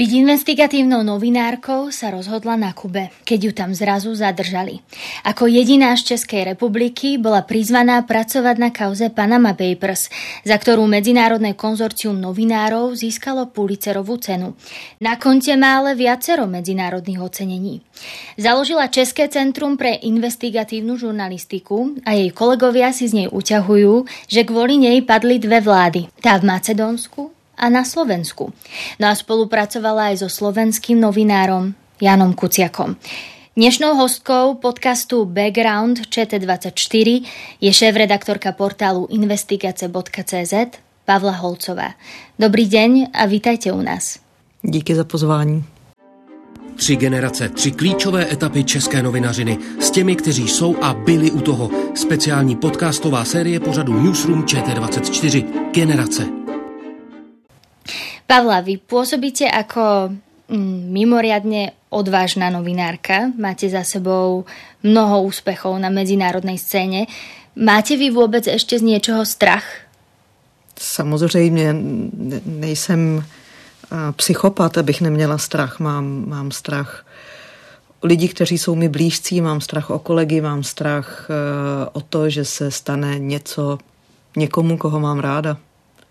Byť investigatívnou novinárkou sa rozhodla na Kube, keď ju tam zrazu zadržali. Ako jediná z Českej republiky bola prizvaná pracovať na kauze Panama Papers, za ktorú Medzinárodné konzorcium novinárov získalo Pulitzerovú cenu. Na konte má ale viacero medzinárodných ocenení. Založila České centrum pre investigatívnu žurnalistiku a jej kolegovia si z nej uťahujú, že kvôli nej padli dve vlády. Tá v Macedónsku a na Slovensku. No a spolupracovala aj so slovenským novinárom Janom Kuciakom. Dnešnou hostkou podcastu Background ČT24 je šéf-redaktorka portálu investigace.cz Pavla Holcová. Dobrý deň a vítajte u nás. Díky za pozvání. Tři generace, tři klíčové etapy české novinařiny s těmi, kteří jsou a byli u toho. Speciální podcastová série pořadu Newsroom ČT24. Generace. Pavla, vy pôsobíte ako mm, mimoriadne odvážna novinárka, máte za sebou mnoho úspechov na mezinárodnej scéně. Máte vy vůbec ještě z něčeho strach? Samozřejmě nejsem psychopat, abych neměla strach. Mám, mám strach lidi, kteří jsou mi blízcí, mám strach o kolegy, mám strach e, o to, že se stane něco někomu, koho mám ráda.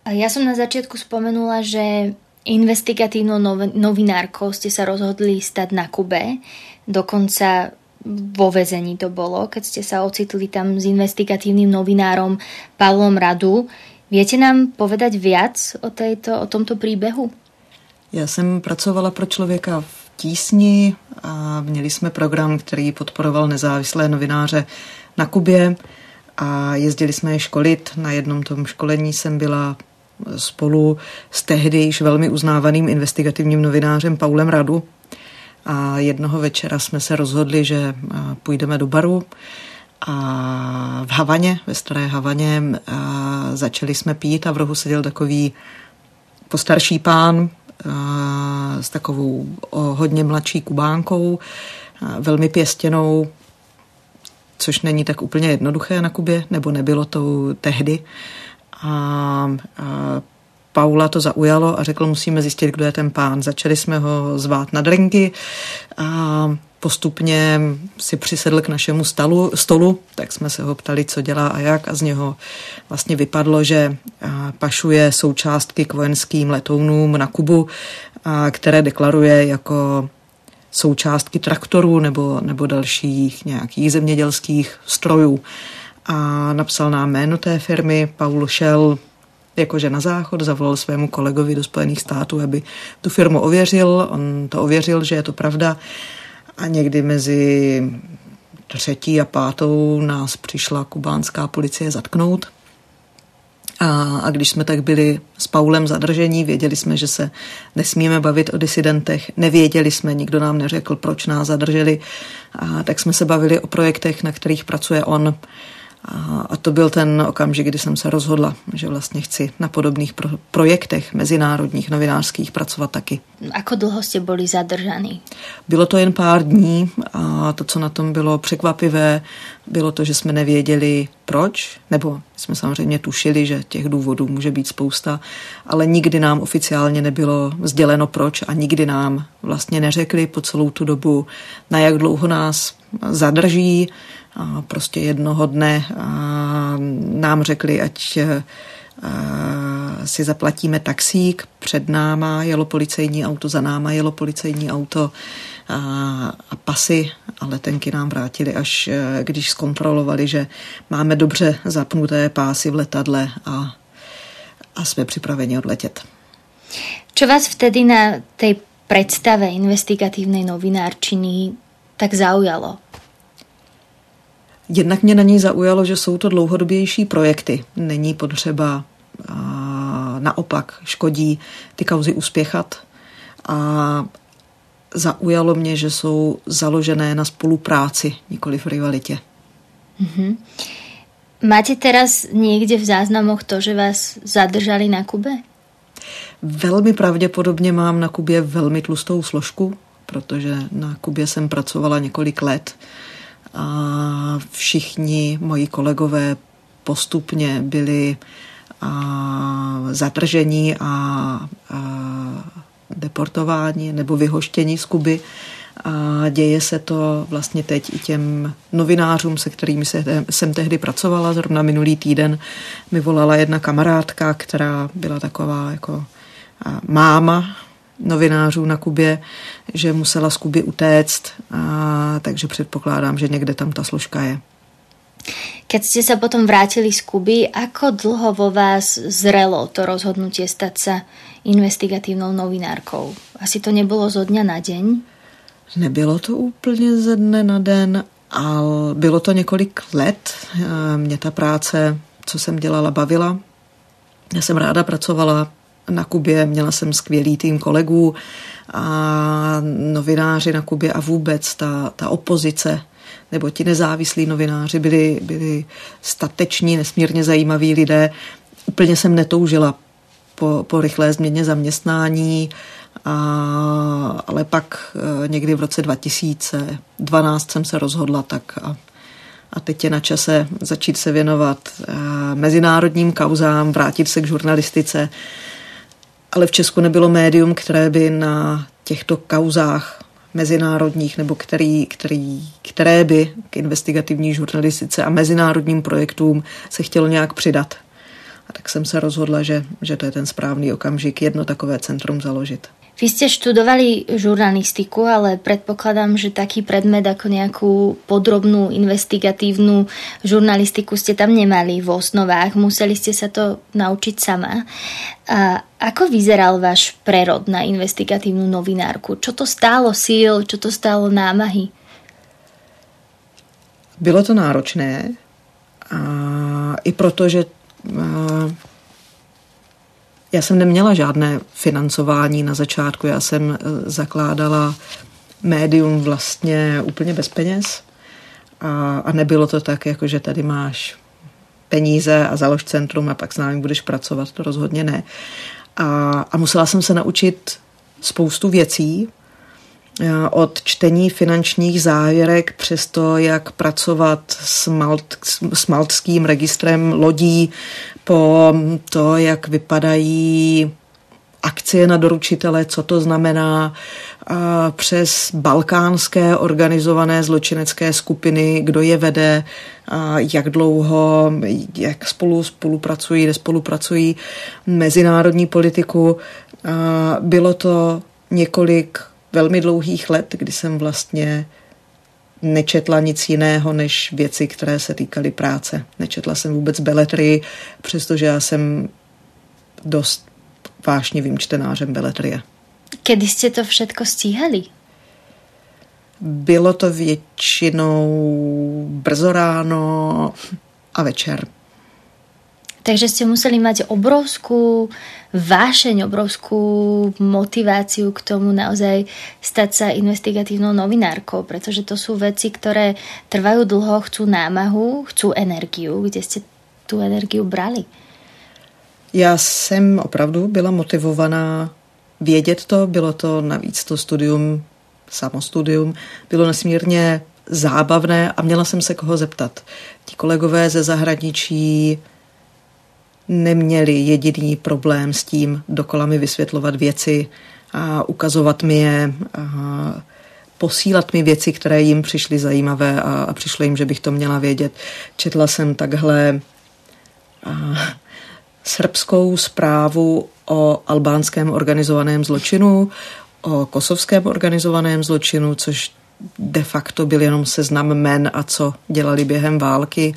Ja som na začiatku spomenula, že investigatívnou novinárkou ste sa rozhodli stať na Kube. Dokonca vo vezení to bolo, keď ste sa ocitli tam s investigatívnym novinárom Pavlom Radu. Viete nám povedať viac o, tejto, o tomto příběhu? Já jsem pracovala pro člověka v tísni a měli jsme program, který podporoval nezávislé novináře na Kubě a jezdili jsme je školit. Na jednom tom školení jsem byla spolu s tehdy již velmi uznávaným investigativním novinářem Paulem Radu. A jednoho večera jsme se rozhodli, že půjdeme do baru a v Havaně, ve staré Havaně, začali jsme pít a v rohu seděl takový postarší pán s takovou hodně mladší kubánkou, velmi pěstěnou, což není tak úplně jednoduché na Kubě, nebo nebylo to tehdy a, a Paula to zaujalo a řekl, musíme zjistit, kdo je ten pán. Začali jsme ho zvát na drinky a postupně si přisedl k našemu stalu, stolu, tak jsme se ho ptali, co dělá a jak a z něho vlastně vypadlo, že pašuje součástky k vojenským letounům na Kubu, a které deklaruje jako součástky traktorů nebo, nebo dalších nějakých zemědělských strojů a napsal nám jméno té firmy. Paul šel jakože na záchod, zavolal svému kolegovi do Spojených států, aby tu firmu ověřil. On to ověřil, že je to pravda. A někdy mezi třetí a pátou nás přišla kubánská policie zatknout. A, a když jsme tak byli s Paulem zadržení, věděli jsme, že se nesmíme bavit o disidentech, nevěděli jsme, nikdo nám neřekl, proč nás zadrželi, a tak jsme se bavili o projektech, na kterých pracuje on. A to byl ten okamžik, kdy jsem se rozhodla, že vlastně chci na podobných pro- projektech mezinárodních novinářských pracovat taky. Ako dlouho jste byli zadržaný? Bylo to jen pár dní a to, co na tom bylo překvapivé, bylo to, že jsme nevěděli proč, nebo jsme samozřejmě tušili, že těch důvodů může být spousta, ale nikdy nám oficiálně nebylo sděleno proč a nikdy nám vlastně neřekli po celou tu dobu, na jak dlouho nás zadrží, a prostě jednoho dne nám řekli, ať si zaplatíme taxík, před náma jelo policejní auto, za náma jelo policejní auto a, a pasy a letenky nám vrátili, až e, když zkontrolovali, že máme dobře zapnuté pásy v letadle a, a jsme připraveni odletět. Co vás vtedy na té představe investigatívnej novinárčiny tak zaujalo? Jednak mě na ní zaujalo, že jsou to dlouhodobější projekty. Není potřeba naopak škodí ty kauzy uspěchat. A zaujalo mě, že jsou založené na spolupráci, nikoli v rivalitě. Mm-hmm. Máte teraz někde v záznamoch to, že vás zadržali na Kube? Velmi pravděpodobně mám na Kubě velmi tlustou složku, protože na Kubě jsem pracovala několik let a všichni moji kolegové postupně byli a zadržení a, a deportování nebo vyhoštění z Kuby. A děje se to vlastně teď i těm novinářům, se kterými se, jsem tehdy pracovala. Zrovna minulý týden mi volala jedna kamarádka, která byla taková jako máma novinářů na Kubě, že musela z Kuby utéct, a, takže předpokládám, že někde tam ta složka je. Keď ste sa potom vrátili z Kuby, ako dlho vo vás zrelo to rozhodnutie stať sa investigatívnou novinárkou? Asi to nebylo zo dňa na deň? Nebylo to úplně ze dne na den, ale bylo to několik let. Mě ta práce, co jsem dělala, bavila. Já jsem ráda pracovala na Kubě, měla jsem skvělý tým kolegů a novináři na Kubě a vůbec ta, ta opozice nebo ti nezávislí novináři byli, byli stateční, nesmírně zajímaví lidé. Úplně jsem netoužila po, po rychlé změně zaměstnání, a, ale pak e, někdy v roce 2012 jsem se rozhodla tak a, a teď je na čase začít se věnovat e, mezinárodním kauzám, vrátit se k žurnalistice. Ale v Česku nebylo médium, které by na těchto kauzách mezinárodních nebo který, který, které by k investigativní žurnalistice a mezinárodním projektům se chtělo nějak přidat. A tak jsem se rozhodla, že, že to je ten správný okamžik jedno takové centrum založit. Vy ste študovali žurnalistiku, ale predpokladám, že taký predmet ako nejakú podrobnú investigatívnu žurnalistiku ste tam nemali v osnovách. Museli ste sa to naučiť sama. A ako vyzeral váš prerod na investigatívnu novinárku? Čo to stálo síl, čo to stálo námahy? Bylo to náročné, a i proto, že já jsem neměla žádné financování na začátku, já jsem eh, zakládala médium vlastně úplně bez peněz. A, a nebylo to tak, jako že tady máš peníze a založ centrum a pak s námi budeš pracovat, to rozhodně ne. A, a musela jsem se naučit spoustu věcí, od čtení finančních závěrek přes to, jak pracovat s, malt, s maltským registrem lodí, po to, jak vypadají akcie na doručitele, co to znamená, přes balkánské organizované zločinecké skupiny, kdo je vede, jak dlouho, jak spolu spolupracují, nespolupracují, mezinárodní politiku. Bylo to několik velmi dlouhých let, kdy jsem vlastně nečetla nic jiného než věci, které se týkaly práce. Nečetla jsem vůbec beletrii, přestože já jsem dost vášnivým čtenářem beletrie. Kedy jste to všetko stíhali? Bylo to většinou brzo ráno a večer. Takže ste museli mať obrovskú vášeň, obrovskú motiváciu k tomu naozaj stať sa investigatívnou novinárkou, pretože to sú veci, ktoré trvajú dlho, chcú námahu, chcú energiu. Kde ste tu energiu brali? Já jsem opravdu byla motivovaná vědět to, bylo to navíc to studium, samostudium, bylo nesmírně zábavné a měla jsem se koho zeptat. Ti kolegové ze zahraničí neměli jediný problém s tím dokola mi vysvětlovat věci a ukazovat mi je, a posílat mi věci, které jim přišly zajímavé a, a přišlo jim, že bych to měla vědět. Četla jsem takhle a, srbskou zprávu o albánském organizovaném zločinu, o kosovském organizovaném zločinu, což de facto byl jenom seznam men a co dělali během války.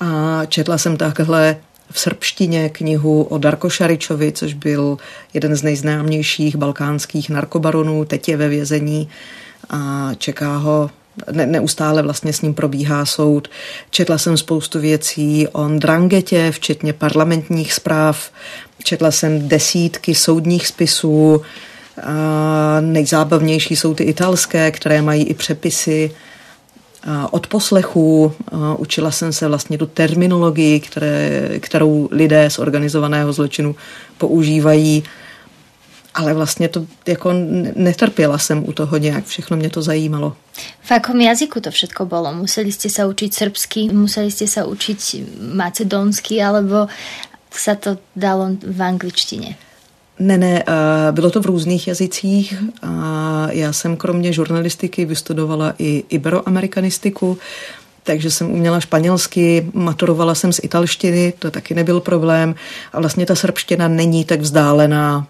A četla jsem takhle v srbštině knihu o Darko Šaričovi, což byl jeden z nejznámějších balkánských narkobaronů, teď je ve vězení a čeká ho ne, neustále vlastně s ním probíhá soud. Četla jsem spoustu věcí o Drangetě, včetně parlamentních zpráv. Četla jsem desítky soudních spisů. A nejzábavnější jsou ty italské, které mají i přepisy od poslechů. Učila jsem se vlastně tu terminologii, které, kterou lidé z organizovaného zločinu používají ale vlastně to jako netrpěla jsem u toho nějak, všechno mě to zajímalo. V akom jazyku to všetko bylo? Museli jste se učit srbsky, museli jste se učit macedonsky, alebo se to dalo v angličtině? Ne, ne, bylo to v různých jazycích. Já jsem kromě žurnalistiky vystudovala i iberoamerikanistiku, takže jsem uměla španělsky, maturovala jsem z italštiny, to taky nebyl problém. A vlastně ta srbština není tak vzdálená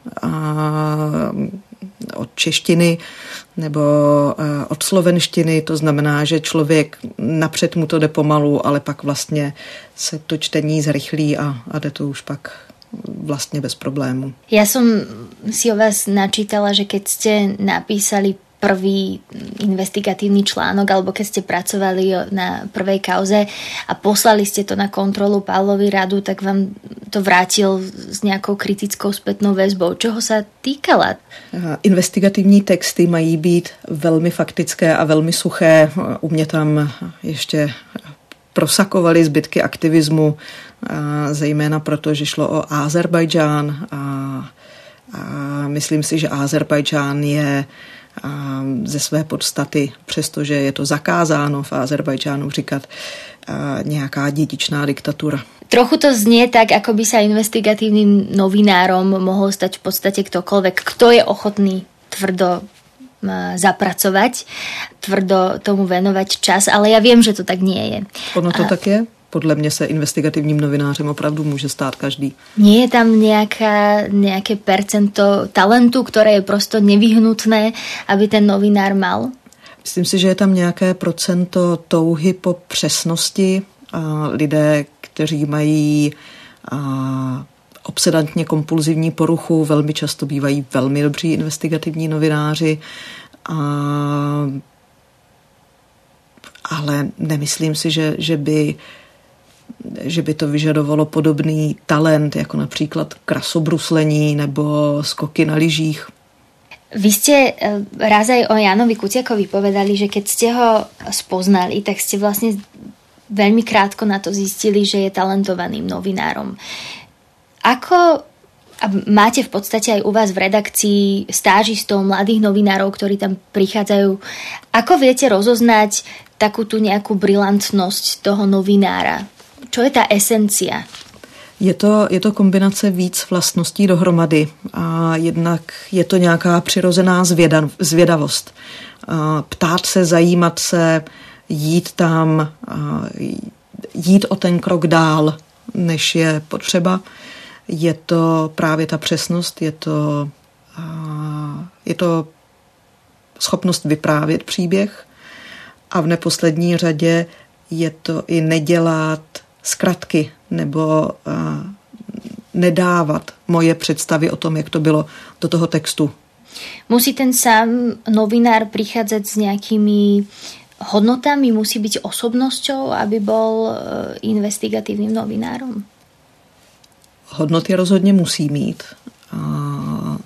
od češtiny nebo od slovenštiny, to znamená, že člověk napřed mu to jde pomalu, ale pak vlastně se to čtení zrychlí a, a jde to už pak vlastně bez problému. Já jsem si o vás načítala, že keď ste napísali prvý investigatívny článok, alebo keď ste pracovali na prvej kauze a poslali ste to na kontrolu Pavlovi radu, tak vám to vrátil s nějakou kritickou zpětnou väzbou. Čeho se týkala? Investigativní texty mají být velmi faktické a velmi suché. U mě tam ještě prosakovaly zbytky aktivismu, zejména proto, že šlo o Azerbajdžán a, a myslím si, že Azerbajdžán je ze své podstaty, přestože je to zakázáno v Azerbajdžánu říkat nějaká dědičná diktatura. Trochu to znie tak, ako by sa investigatívnym novinárom mohol stať v podstate ktokoľvek, kto je ochotný tvrdo zapracovať, tvrdo tomu venovať čas, ale ja viem, že to tak nie je. Ono to a... tak je? Podle mě se investigativním novinářem opravdu může stát každý. Nie je tam nějaká, nějaké percento talentu, které je prosto nevyhnutné, aby ten novinár mal? Myslím si, že je tam nějaké procento touhy po přesnosti. A lidé, kteří mají a, obsedantně kompulzivní poruchu, velmi často bývají velmi dobří investigativní novináři. A, ale nemyslím si, že, že by že by to vyžadovalo podobný talent, jako například krasobruslení nebo skoky na lyžích. Vy ste eh, raz aj o Janovi Kuciakovi povedali, že keď ste ho spoznali, tak ste vlastne veľmi krátko na to zistili, že je talentovaným novinárom. Ako a máte v podstate aj u vás v redakcii stážistov, mladých novinárov, ktorí tam prichádzajú. Ako viete rozoznať takú tú nejakú brilantnosť toho novinára? Čo je ta esencia? Je to, je to kombinace víc vlastností dohromady a jednak je to nějaká přirozená zvěda, zvědavost. Ptát se, zajímat se, jít tam, jít o ten krok dál, než je potřeba. Je to právě ta přesnost, je to, je to schopnost vyprávět příběh a v neposlední řadě je to i nedělat zkratky nebo uh, nedávat moje představy o tom, jak to bylo do toho textu. Musí ten sám novinár přicházet s nějakými hodnotami, musí být osobnosťou, aby byl investigativním novinárom? Hodnoty rozhodně musí mít. A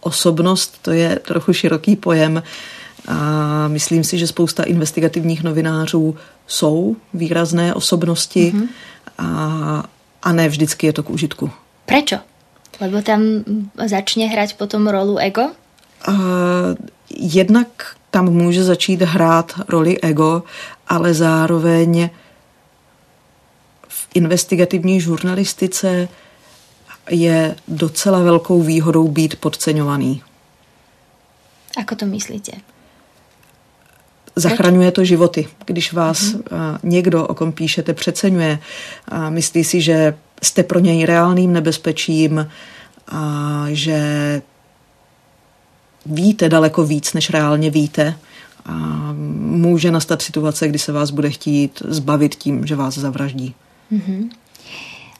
osobnost to je trochu široký pojem. A myslím si, že spousta investigativních novinářů jsou výrazné osobnosti mm-hmm. a, a ne vždycky je to k užitku. Prečo? Lebo tam začne hrát potom rolu ego? A, jednak tam může začít hrát roli ego, ale zároveň v investigativní žurnalistice je docela velkou výhodou být podceňovaný. Ako to myslíte? Zachraňuje to životy. Když vás někdo, o kom píšete, přeceňuje a myslí si, že jste pro něj reálným nebezpečím a že víte daleko víc, než reálně víte, a může nastat situace, kdy se vás bude chtít zbavit tím, že vás zavraždí. Mm-hmm.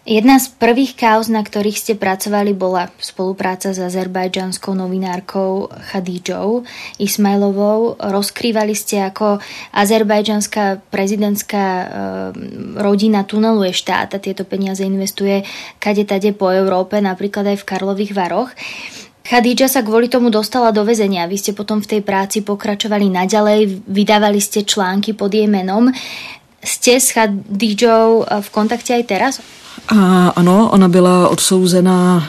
Jedna z prvých kauz, na ktorých ste pracovali, bola spolupráca s azerbajdžanskou novinárkou Khadijou Ismailovou. Rozkrývali ste, ako azerbajdžanská prezidentská e, rodina tuneluje štát a tieto peniaze investuje kade tade po Európe, napríklad aj v Karlových Varoch. Khadija sa kvôli tomu dostala do väzenia. Vy ste potom v tej práci pokračovali naďalej, vydávali ste články pod jej menom. Ste s Khadijou v kontakte aj teraz? A ano, ona byla odsouzena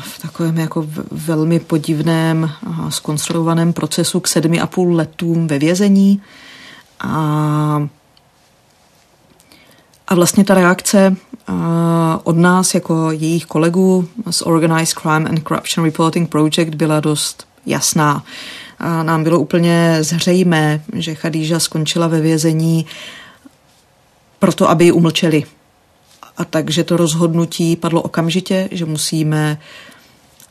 v takovém jako velmi podivném skonstruovaném procesu k sedmi a půl letům ve vězení. A, a vlastně ta reakce od nás jako jejich kolegů z Organized Crime and Corruption Reporting Project byla dost jasná. A nám bylo úplně zřejmé, že Khadíža skončila ve vězení proto, aby ji umlčeli a takže to rozhodnutí padlo okamžitě, že musíme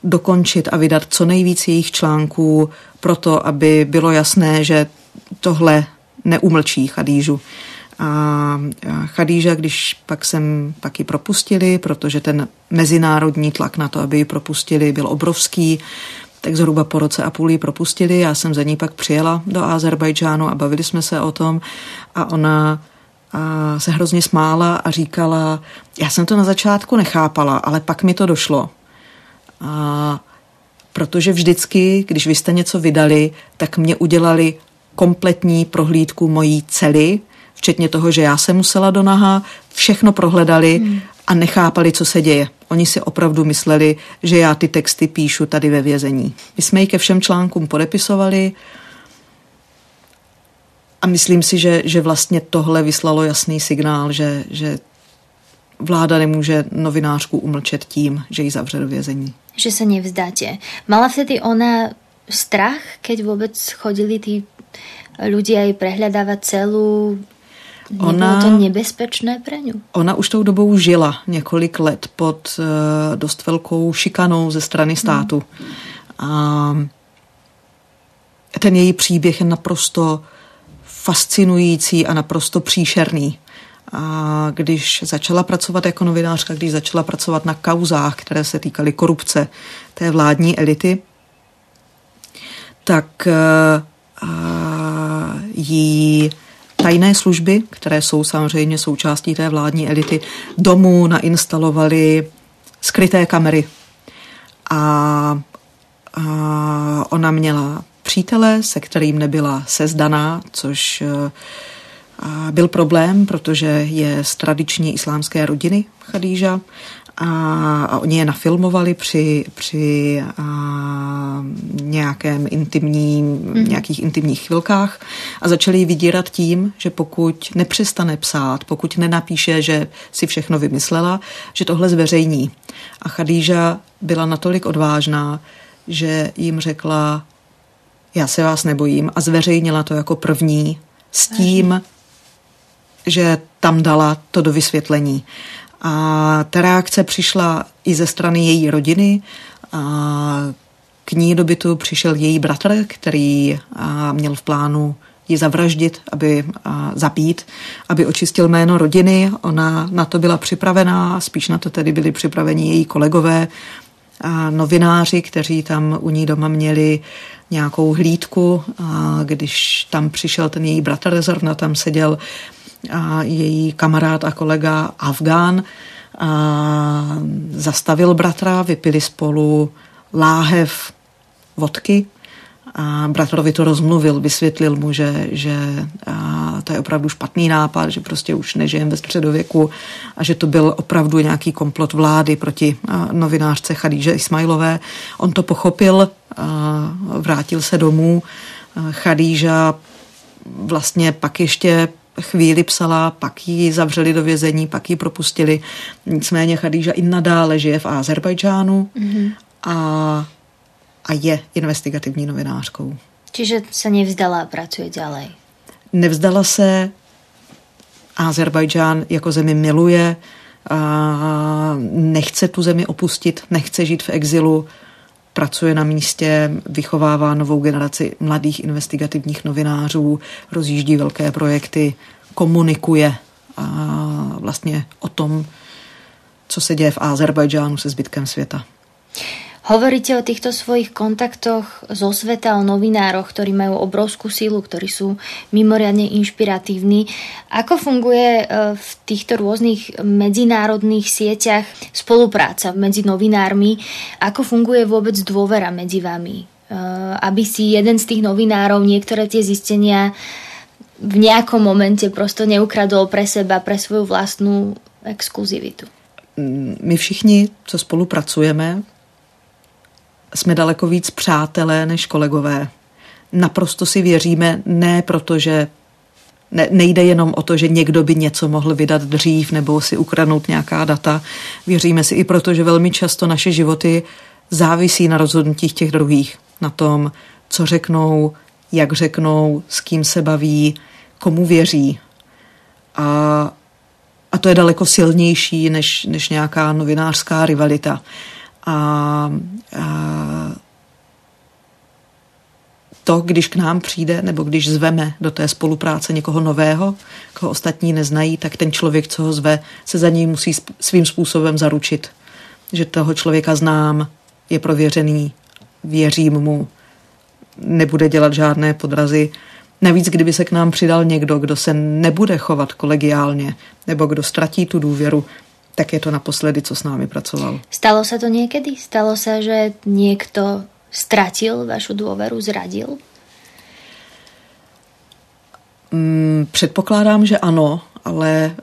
dokončit a vydat co nejvíc jejich článků, proto aby bylo jasné, že tohle neumlčí Chadížu. A Chadíža, když pak jsem pak ji propustili, protože ten mezinárodní tlak na to, aby ji propustili, byl obrovský, tak zhruba po roce a půl ji propustili. Já jsem za ní pak přijela do Azerbajdžánu a bavili jsme se o tom a ona a se hrozně smála a říkala, já jsem to na začátku nechápala, ale pak mi to došlo. A protože vždycky, když vy jste něco vydali, tak mě udělali kompletní prohlídku mojí cely, včetně toho, že já jsem musela do naha, všechno prohledali hmm. a nechápali, co se děje. Oni si opravdu mysleli, že já ty texty píšu tady ve vězení. My jsme ji ke všem článkům podepisovali, a myslím si, že, že vlastně tohle vyslalo jasný signál, že, že vláda nemůže novinářku umlčet tím, že ji zavře do vězení. Že se nevzdáte. Mala vtedy ona strach, keď vůbec chodili ty lidi aj prehľadávať celou Nebylo ona, to nebezpečné pro ňu? Ona už tou dobou žila několik let pod uh, dost velkou šikanou ze strany státu. Hmm. A ten její příběh je naprosto fascinující a naprosto příšerný. A když začala pracovat jako novinářka, když začala pracovat na kauzách, které se týkaly korupce té vládní elity, tak uh, jí tajné služby, které jsou samozřejmě součástí té vládní elity, domů nainstalovaly skryté kamery. A, a ona měla přítele, se kterým nebyla sezdaná, což eh, byl problém, protože je z tradiční islámské rodiny Chadíža a, a oni je nafilmovali při, při a, nějakém intimním, mm. nějakých intimních chvilkách a začali ji vydírat tím, že pokud nepřestane psát, pokud nenapíše, že si všechno vymyslela, že tohle zveřejní. A Chadíža byla natolik odvážná, že jim řekla, já se vás nebojím a zveřejnila to jako první s tím, že tam dala to do vysvětlení. A ta reakce přišla i ze strany její rodiny. A k ní do bytu přišel její bratr, který měl v plánu ji zavraždit, aby a, zabít, aby očistil jméno rodiny. Ona na to byla připravená, spíš na to tedy byli připraveni její kolegové novináři, kteří tam u ní doma měli nějakou hlídku, a když tam přišel ten její bratr, zrovna tam seděl a její kamarád a kolega Afgán, a zastavil bratra, vypili spolu láhev vodky a bratrovi to rozmluvil, vysvětlil mu, že, že to je opravdu špatný nápad, že prostě už nežijem ve středověku a že to byl opravdu nějaký komplot vlády proti novinářce Chadíže Ismailové. On to pochopil, vrátil se domů. Chadíža vlastně pak ještě chvíli psala, pak ji zavřeli do vězení, pak ji propustili. Nicméně Chadíža i nadále žije v Azerbajdžánu mm-hmm. a a je investigativní novinářkou. Čiže se nevzdala a pracuje dále. Nevzdala se, Azerbajdžán jako zemi miluje, a nechce tu zemi opustit, nechce žít v exilu, pracuje na místě, vychovává novou generaci mladých investigativních novinářů, rozjíždí velké projekty, komunikuje a vlastně o tom, co se děje v Azerbajdžánu se zbytkem světa. Hovoríte o týchto svojich kontaktoch zo sveta, o novinároch, ktorí majú obrovskú sílu, ktorí sú mimoriadne inšpiratívni. Ako funguje e, v týchto rôznych medzinárodných sieťach spolupráca medzi novinármi? Ako funguje vôbec dôvera medzi vami? E, aby si jeden z tých novinárov niektoré tie zistenia v nejakom momente prosto neukradol pre seba, pre svoju vlastnú exkluzivitu. My všichni, co spolupracujeme, jsme daleko víc přátelé než kolegové. Naprosto si věříme, ne protože ne, nejde jenom o to, že někdo by něco mohl vydat dřív nebo si ukradnout nějaká data. Věříme si i proto, že velmi často naše životy závisí na rozhodnutích těch druhých, na tom, co řeknou, jak řeknou, s kým se baví, komu věří. A, a to je daleko silnější než, než nějaká novinářská rivalita. A, a to, když k nám přijde, nebo když zveme do té spolupráce někoho nového, koho ostatní neznají, tak ten člověk, co ho zve, se za něj musí svým způsobem zaručit, že toho člověka znám, je prověřený, věřím mu, nebude dělat žádné podrazy. Navíc, kdyby se k nám přidal někdo, kdo se nebude chovat kolegiálně, nebo kdo ztratí tu důvěru, tak je to naposledy, co s námi pracoval. Stalo se to někdy? Stalo se, že někdo ztratil vašu důvěru, zradil? Mm, předpokládám, že ano, ale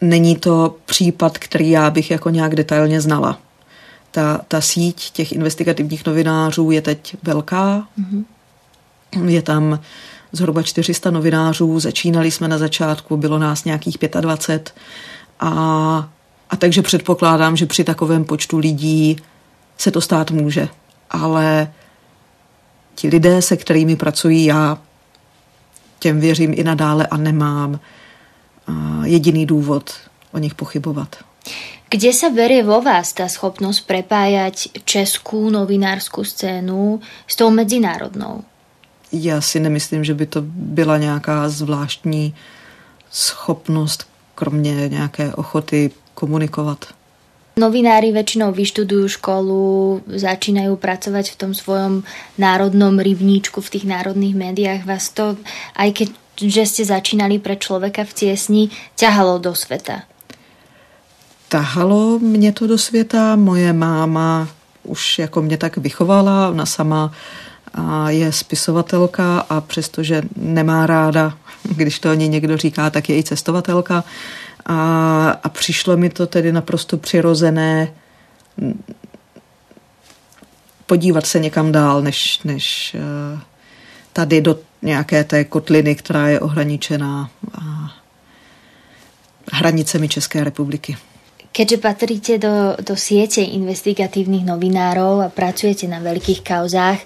není to případ, který já bych jako nějak detailně znala. Ta, ta síť těch investigativních novinářů je teď velká. Mm-hmm. Je tam zhruba 400 novinářů, začínali jsme na začátku, bylo nás nějakých 25 a, a takže předpokládám, že při takovém počtu lidí se to stát může. Ale ti lidé, se kterými pracuji já, těm věřím i nadále a nemám jediný důvod o nich pochybovat. Kde se berie vo vás ta schopnost prepájať českou novinářskou scénu s tou medzinárodnou? Já si nemyslím, že by to byla nějaká zvláštní schopnost, kromě nějaké ochoty komunikovat. Novinári väčšinou vyštudujú školu, začínajú pracovať v tom svojom národnom rybníčku, v tých národných médiách. Vás to, aj keď že ste začínali pre človeka v ciesni, ťahalo do sveta? Tahalo mě to do světa. Moje máma už jako mě tak vychovala. Ona sama a je spisovatelka a přestože nemá ráda, když to ani někdo říká, tak je i cestovatelka. A, a přišlo mi to tedy naprosto přirozené podívat se někam dál, než, než eh, tady do nějaké té kotliny, která je ohraničená hranicemi České republiky. Keďže patríte do, do siete investigatívnych novinárov a pracujete na veľkých kauzách,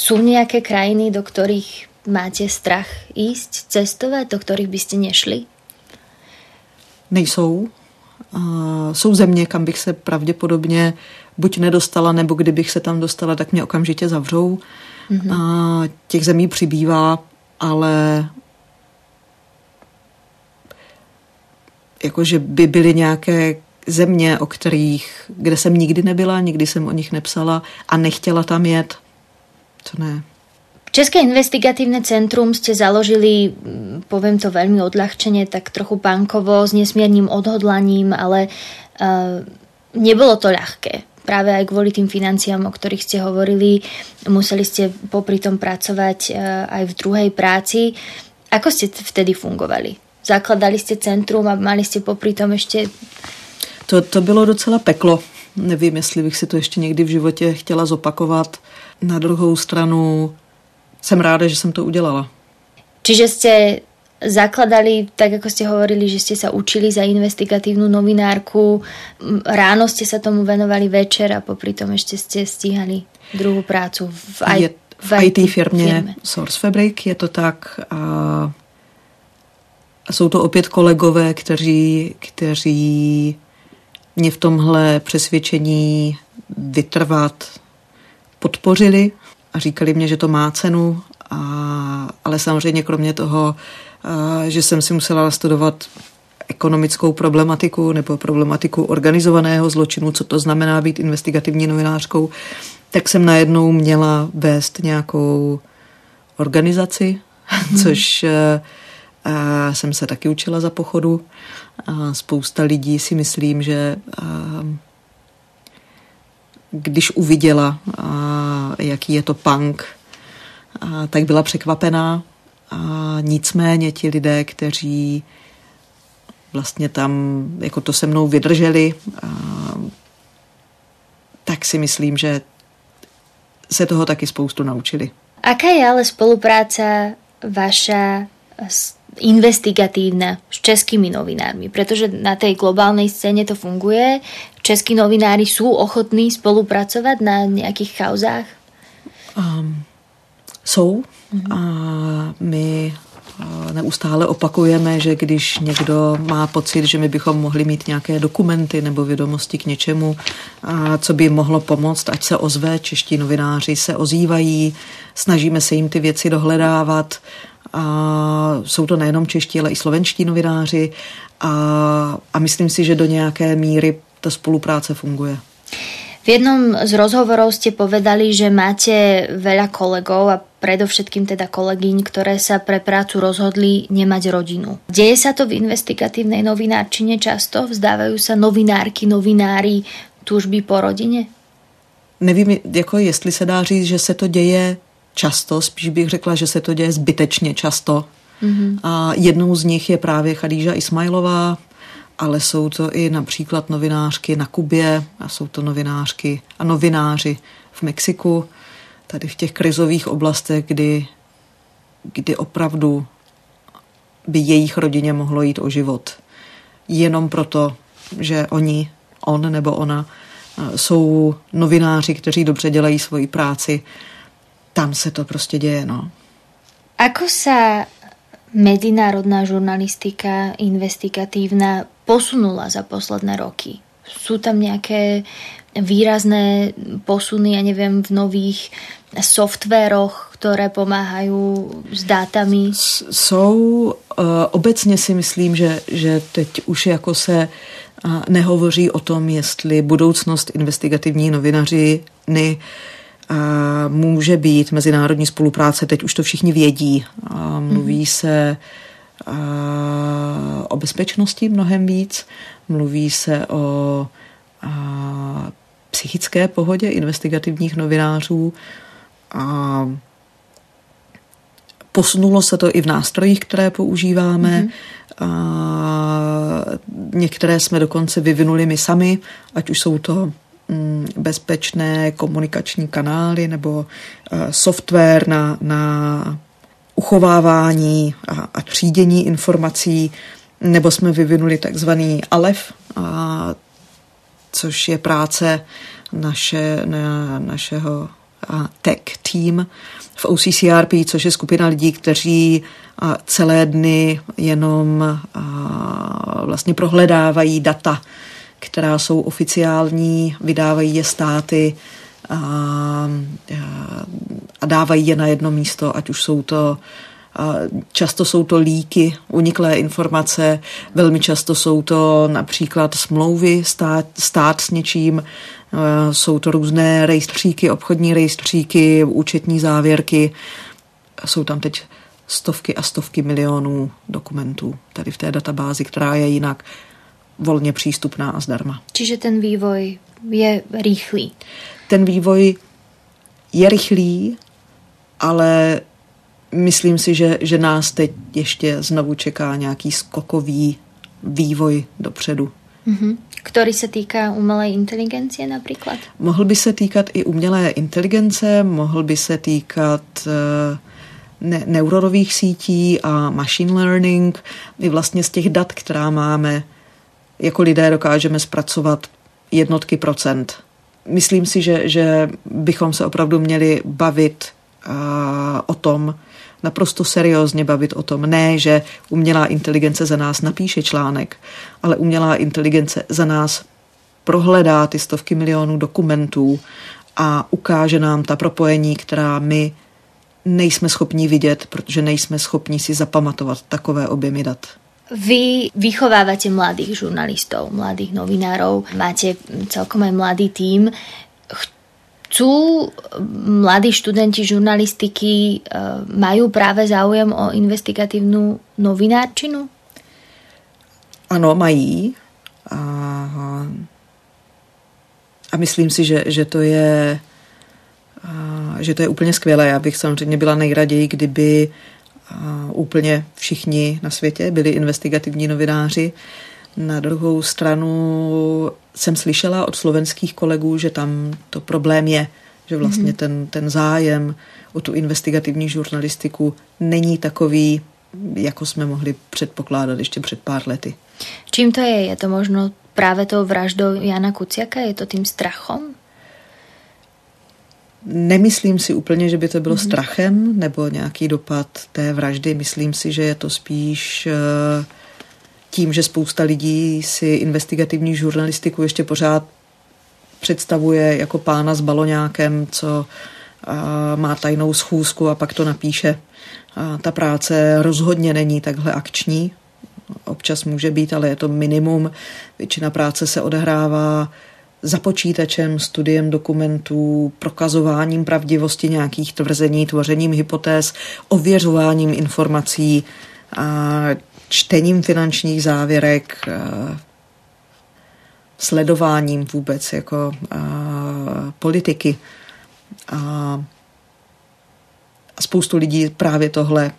sú nejaké krajiny, do ktorých máte strach ísť, cestovat, do kterých byste nešli? Nejsou. Uh, jsou země, kam bych se pravděpodobně buď nedostala, nebo kdybych se tam dostala, tak mě okamžitě zavřou. Mm-hmm. Uh, těch zemí přibývá, ale jakože by byly nějaké země, o kterých, kde jsem nikdy nebyla, nikdy jsem o nich nepsala a nechtěla tam jet, to ne. České investigatívne centrum ste založili, poviem to veľmi odľahčene, tak trochu bankovo, s nesmiernym odhodlaním, ale uh, nebolo to ľahké. Práve aj kvôli tým financiám, o ktorých ste hovorili, museli ste popri tom pracovať uh, aj v druhej práci. Ako ste vtedy fungovali? Zakladali ste centrum a mali ste popri tom ešte... To, to bylo docela peklo. Nevím, jestli bych si to ještě někdy v životě chtěla zopakovat. Na druhou stranu jsem ráda, že jsem to udělala. Čiže ste zakladali, tak ako ste hovorili, že ste sa učili za investigatívnu novinárku, ráno ste sa tomu venovali večer a popri tom ešte ste stíhali druhou prácu v, I, je, v IT, IT firmě, firmě Source Fabric, je to tak a, a jsou to opět kolegové, kteří, kteří mě v tomhle přesvědčení vytrvat podpořili a říkali mě, že to má cenu, a, ale samozřejmě kromě toho, a, že jsem si musela nastudovat ekonomickou problematiku nebo problematiku organizovaného zločinu, co to znamená být investigativní novinářkou, tak jsem najednou měla vést nějakou organizaci, hmm. což a jsem se taky učila za pochodu. A spousta lidí si myslím, že když uviděla, jaký je to punk, tak byla překvapená. A nicméně ti lidé, kteří vlastně tam jako to se mnou vydrželi, tak si myslím, že se toho taky spoustu naučili. Aká je ale spolupráce vaša investigatívna s českými novinármi, pretože na tej globálnej scéne to funguje. Českí novinári sú ochotní spolupracovať na nejakých kauzách? Um, jsou a my neustále opakujeme, že když někdo má pocit, že my bychom mohli mít nějaké dokumenty nebo vědomosti k něčemu, a co by mohlo pomoct, ať se ozve, čeští novináři se ozývají, snažíme se jim ty věci dohledávat a jsou to nejenom čeští, ale i slovenští novináři a, a myslím si, že do nějaké míry ta spolupráce funguje. V jednom z rozhovorov ste povedali, že máte veľa kolegov a predovšetkým teda kolegyň, ktoré sa pre prácu rozhodli nemať rodinu. Deje sa to v investigatívnej novinárčine často? Vzdávajú sa novinárky, novinári túžby po rodine? Nevím, jako jestli se dá říct, že se to děje často, spíš bych řekla, že se to děje zbytečně často. Mm-hmm. A jednou z nich je právě Chadíža Ismailová, ale jsou to i například novinářky na Kubě a jsou to novinářky a novináři v Mexiku, tady v těch krizových oblastech, kdy, kdy opravdu by jejich rodině mohlo jít o život. Jenom proto, že oni, on nebo ona, jsou novináři, kteří dobře dělají svoji práci tam se to prostě děje, no. Ako sa medzinárodná žurnalistika investigatívna posunula za posledné roky? Sú tam nejaké výrazné posuny, ja neviem, v nových softwaroch, které pomáhají s dátami? Jsou. Eh, obecně si myslím, že, že teď už jako se eh, nehovoří o tom, jestli budoucnost investigativní novinaři může být mezinárodní spolupráce, teď už to všichni vědí. Mluví mm-hmm. se o bezpečnosti mnohem víc, mluví se o psychické pohodě investigativních novinářů a posunulo se to i v nástrojích, které používáme. Mm-hmm. A některé jsme dokonce vyvinuli my sami, ať už jsou to bezpečné komunikační kanály nebo eh, software na, na uchovávání a, a třídění informací, nebo jsme vyvinuli takzvaný ALEF, a, což je práce naše, na, našeho a, tech team v OCCRP, což je skupina lidí, kteří a, celé dny jenom a, vlastně prohledávají data která jsou oficiální, vydávají je státy a, a dávají je na jedno místo, ať už jsou to Často jsou to líky, uniklé informace, velmi často jsou to například smlouvy stát, stát s něčím, jsou to různé rejstříky, obchodní rejstříky, účetní závěrky. Jsou tam teď stovky a stovky milionů dokumentů tady v té databázi, která je jinak volně přístupná a zdarma. Čiže ten vývoj je rychlý. Ten vývoj je rychlý, ale myslím si, že, že nás teď ještě znovu čeká nějaký skokový vývoj dopředu. Mm-hmm. Který se týká umělé inteligence například? Mohl by se týkat i umělé inteligence, mohl by se týkat uh, ne- neuronových sítí a machine learning, i vlastně z těch dat, která máme jako lidé dokážeme zpracovat jednotky procent. Myslím si, že, že bychom se opravdu měli bavit uh, o tom, naprosto seriózně bavit o tom. Ne, že umělá inteligence za nás napíše článek, ale umělá inteligence za nás prohledá ty stovky milionů dokumentů a ukáže nám ta propojení, která my nejsme schopni vidět, protože nejsme schopni si zapamatovat takové objemy dat. Vy vychovávate mladých žurnalistov, mladých novinárov, máte celkom aj mladý tím. Chcú mladí študenti žurnalistiky, e, majú práve záujem o investigatívnu novinárčinu? Ano, mají. A, a myslím si, že, že to je že to je úplně skvělé. Já bych samozřejmě byla nejraději, kdyby úplně všichni na světě byli investigativní novináři. Na druhou stranu jsem slyšela od slovenských kolegů, že tam to problém je, že vlastně mm-hmm. ten, ten zájem o tu investigativní žurnalistiku není takový, jako jsme mohli předpokládat ještě před pár lety. Čím to je? Je to možno právě tou vraždou Jana Kuciaka? Je to tím strachom? Nemyslím si úplně, že by to bylo mm-hmm. strachem nebo nějaký dopad té vraždy. Myslím si, že je to spíš uh, tím, že spousta lidí si investigativní žurnalistiku ještě pořád představuje jako pána s baloňákem, co má tajnou schůzku a pak to napíše. A ta práce rozhodně není takhle akční. Občas může být, ale je to minimum. Většina práce se odehrává za počítačem, studiem dokumentů, prokazováním pravdivosti nějakých tvrzení, tvořením hypotéz, ověřováním informací, a čtením finančních závěrek, sledováním vůbec jako politiky. A spoustu lidí právě tohle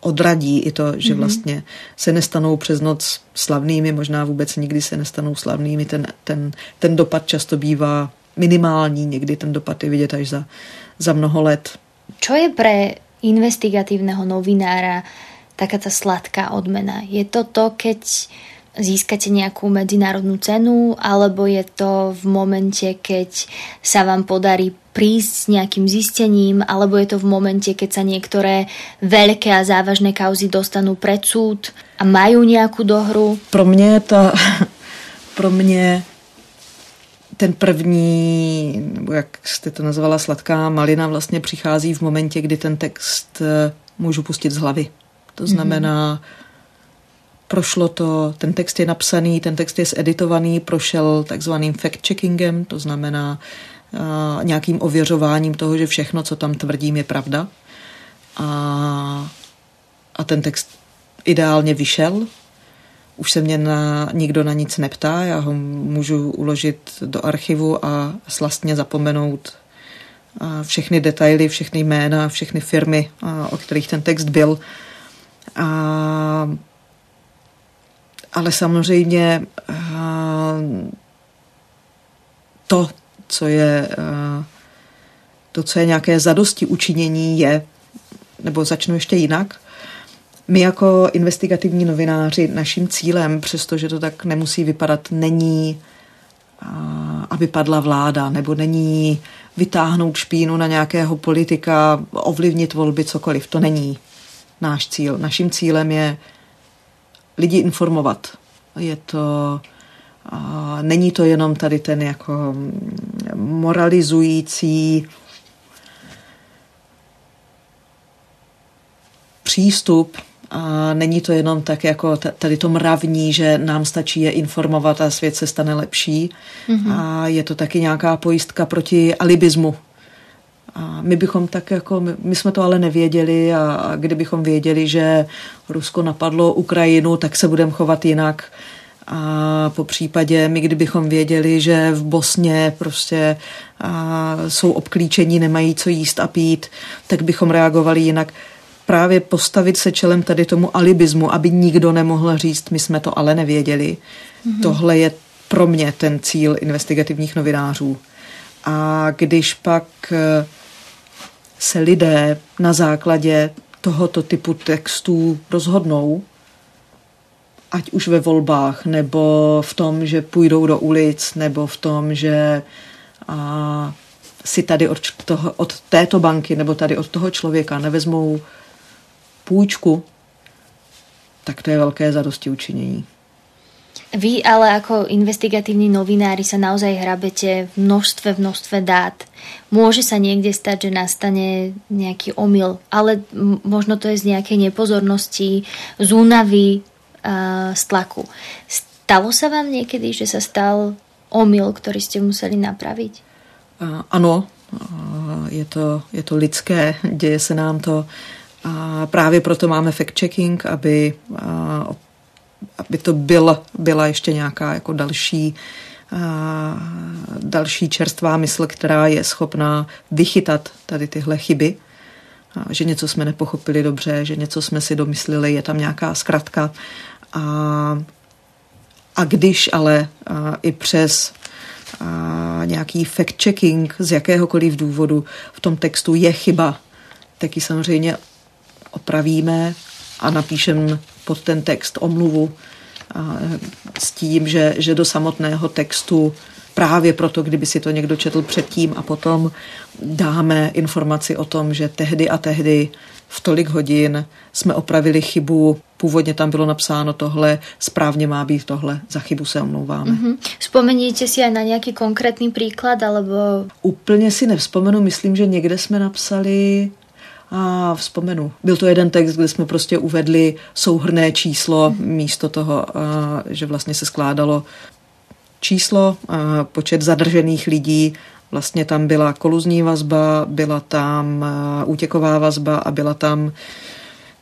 odradí i to, že mhm. vlastně se nestanou přes noc slavnými, možná vůbec nikdy se nestanou slavnými. Ten, ten, ten dopad často bývá minimální, někdy ten dopad je vidět až za, za mnoho let. Co je pre investigatívneho novinára taká tá sladká odmena? Je to to, keď získate nejakú medzinárodnú cenu, alebo je to v momente, keď sa vám podarí prísť s nejakým zistením, alebo je to v momente, keď sa niektoré veľké a závažné kauzy dostanú pred súd a majú nejakú dohru? Pro mě ta, pro mě ten první, nebo jak jste to nazvala, sladká malina vlastně přichází v momentě, kdy ten text eh, můžu pustit z hlavy. To znamená, mm-hmm Prošlo to, ten text je napsaný, ten text je zeditovaný, prošel takzvaným fact-checkingem, to znamená uh, nějakým ověřováním toho, že všechno, co tam tvrdím, je pravda. A, a ten text ideálně vyšel. Už se mě na, nikdo na nic neptá, já ho můžu uložit do archivu a slastně zapomenout všechny detaily, všechny jména, všechny firmy, o kterých ten text byl. A ale samozřejmě eh, to, co je eh, to, co je nějaké zadosti učinění, je, nebo začnu ještě jinak, my jako investigativní novináři, naším cílem, přestože to tak nemusí vypadat, není, eh, aby padla vláda, nebo není vytáhnout špínu na nějakého politika, ovlivnit volby, cokoliv. To není náš cíl. Naším cílem je lidi informovat. Je to, a není to jenom tady ten jako moralizující přístup, a není to jenom tak jako tady to mravní, že nám stačí je informovat a svět se stane lepší. Mm-hmm. A je to taky nějaká pojistka proti alibismu, a my bychom tak jako, my, my jsme to ale nevěděli a, a kdybychom věděli, že Rusko napadlo Ukrajinu, tak se budeme chovat jinak. A po případě my, kdybychom věděli, že v Bosně prostě a, jsou obklíčení, nemají co jíst a pít, tak bychom reagovali jinak. Právě postavit se čelem tady tomu alibismu, aby nikdo nemohl říct, my jsme to ale nevěděli. Mm-hmm. Tohle je pro mě ten cíl investigativních novinářů. A když pak se lidé na základě tohoto typu textů rozhodnou, ať už ve volbách, nebo v tom, že půjdou do ulic, nebo v tom, že a, si tady od, toho, od této banky nebo tady od toho člověka nevezmou půjčku, tak to je velké zadosti učinění. Vy ale ako investigatívni novinári sa naozaj hrabete v množstve, v množstve dát. Môže sa niekde stať, že nastane nejaký omyl, ale možno to je z nejakej nepozornosti, z únavy, z tlaku. Stalo sa vám niekedy, že sa stal omyl, ktorý ste museli napraviť? Ano, je to, je to lidské, děje se nám to. A právě proto máme fact-checking, aby aby to byl, byla ještě nějaká jako další další čerstvá mysl, která je schopná vychytat tady tyhle chyby, že něco jsme nepochopili dobře, že něco jsme si domysleli, je tam nějaká zkratka. A, a když ale a, i přes a, nějaký fact-checking z jakéhokoliv důvodu v tom textu je chyba, tak ji samozřejmě opravíme a napíšem pod ten text omluvu a s tím, že, že do samotného textu právě proto, kdyby si to někdo četl předtím a potom dáme informaci o tom, že tehdy a tehdy v tolik hodin jsme opravili chybu, původně tam bylo napsáno tohle, správně má být tohle, za chybu se omlouváme. Mm-hmm. Vzpomeníte si aj na nějaký konkrétní příklad, alebo... Úplně si nevzpomenu, myslím, že někde jsme napsali a vzpomenu. Byl to jeden text, kde jsme prostě uvedli souhrné číslo místo toho, že vlastně se skládalo číslo, počet zadržených lidí, vlastně tam byla koluzní vazba, byla tam útěková vazba a byla tam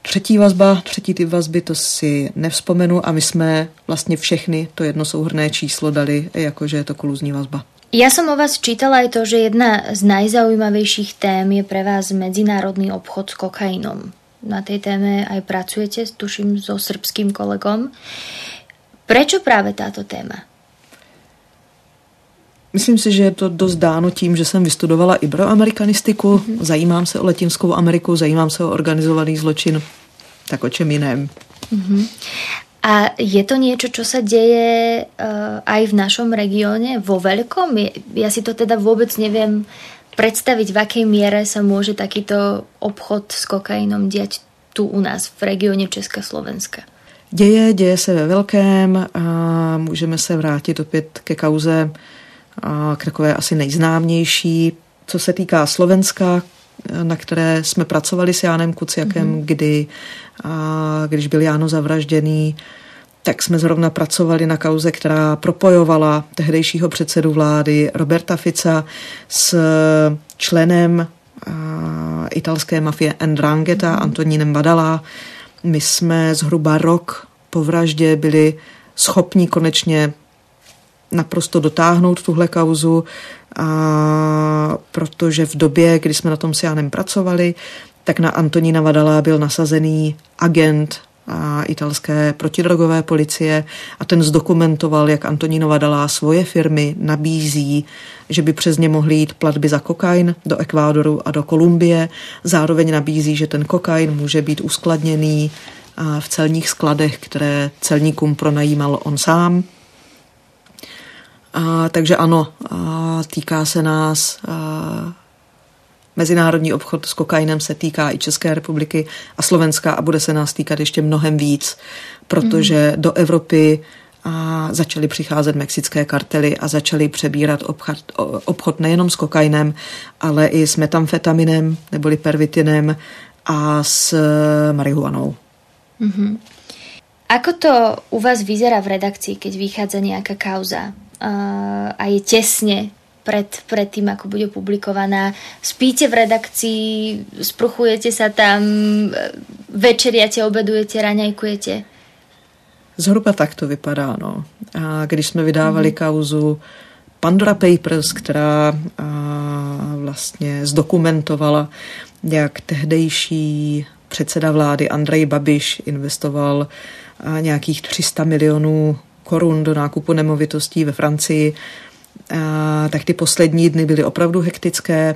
třetí vazba, třetí typ vazby, to si nevzpomenu a my jsme vlastně všechny to jedno souhrné číslo dali, jakože je to koluzní vazba. Ja som o vás čítala aj to, že jedna z najzaujímavejších tém je pre vás medzinárodný obchod s kokainom. Na tej téme aj pracujete, tuším, so srbským kolegom. Prečo práve táto téma? Myslím si, že je to dost dáno tím, že jsem vystudovala iberoamerikanistiku, mm-hmm. zajímám se o Latinskou Ameriku, zajímám se o organizovaný zločin, tak o čem jiném. Mm-hmm. A je to niečo, čo sa deje uh, aj v našom regióne vo veľkom? Ja si to teda vôbec neviem predstaviť, v akej miere sa môže takýto obchod s kokainom diať tu u nás v regióne Česka Slovenska. Děje, děje se ve velkém a můžeme se vrátit opět ke kauze, a k takové asi nejznámější. Co se týká Slovenska, na které jsme pracovali s Jánem Kuciakem, mm-hmm. kdy, a, když byl Jáno zavražděný, tak jsme zrovna pracovali na kauze, která propojovala tehdejšího předsedu vlády Roberta Fica s členem italské mafie Ndrangheta, mm-hmm. Antonínem Badala. My jsme zhruba rok po vraždě byli schopni konečně naprosto dotáhnout tuhle kauzu, a protože v době, kdy jsme na tom s Jánem pracovali, tak na Antonína Vadala byl nasazený agent a italské protidrogové policie a ten zdokumentoval, jak Antonino Vadala svoje firmy nabízí, že by přes ně mohly jít platby za kokain do Ekvádoru a do Kolumbie. Zároveň nabízí, že ten kokain může být uskladněný v celních skladech, které celníkům pronajímal on sám. A, takže ano, a, týká se nás. A, mezinárodní obchod s kokainem se týká i České republiky a Slovenska a bude se nás týkat ještě mnohem víc, protože mm. do Evropy a začaly přicházet mexické kartely a začaly přebírat obchod, obchod nejenom s kokainem, ale i s metamfetaminem neboli pervitinem a s marihuanou. Mm-hmm. Ako to u vás vyzerá v redakcii, keď vychádza nejaká kauza? a je tesne pred, pred tým, ako bude publikovaná. Spíte v redakcii, spruchujete sa tam, večeriate, obedujete, raňajkujete? Zhruba tak to vypadá, no. A když jsme vydávali mm. kauzu Pandora Papers, která a, vlastně zdokumentovala, jak tehdejší předseda vlády Andrej Babiš investoval a, nějakých 300 milionů korun do nákupu nemovitostí ve Francii, tak ty poslední dny byly opravdu hektické.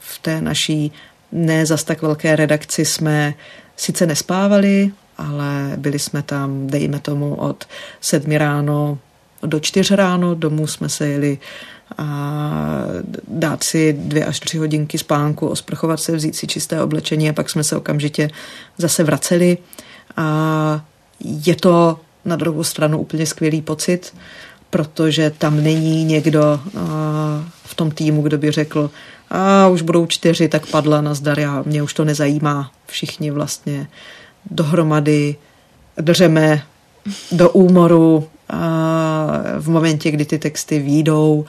V té naší ne zas tak velké redakci jsme sice nespávali, ale byli jsme tam, dejme tomu, od sedmi ráno do čtyř ráno, domů jsme se jeli a dát si dvě až tři hodinky spánku, osprchovat se, vzít si čisté oblečení a pak jsme se okamžitě zase vraceli. A je to na druhou stranu úplně skvělý pocit, protože tam není někdo v tom týmu, kdo by řekl, a už budou čtyři, tak padla na zdar, já, mě už to nezajímá. Všichni vlastně dohromady držeme do úmoru a v momentě, kdy ty texty výjdou,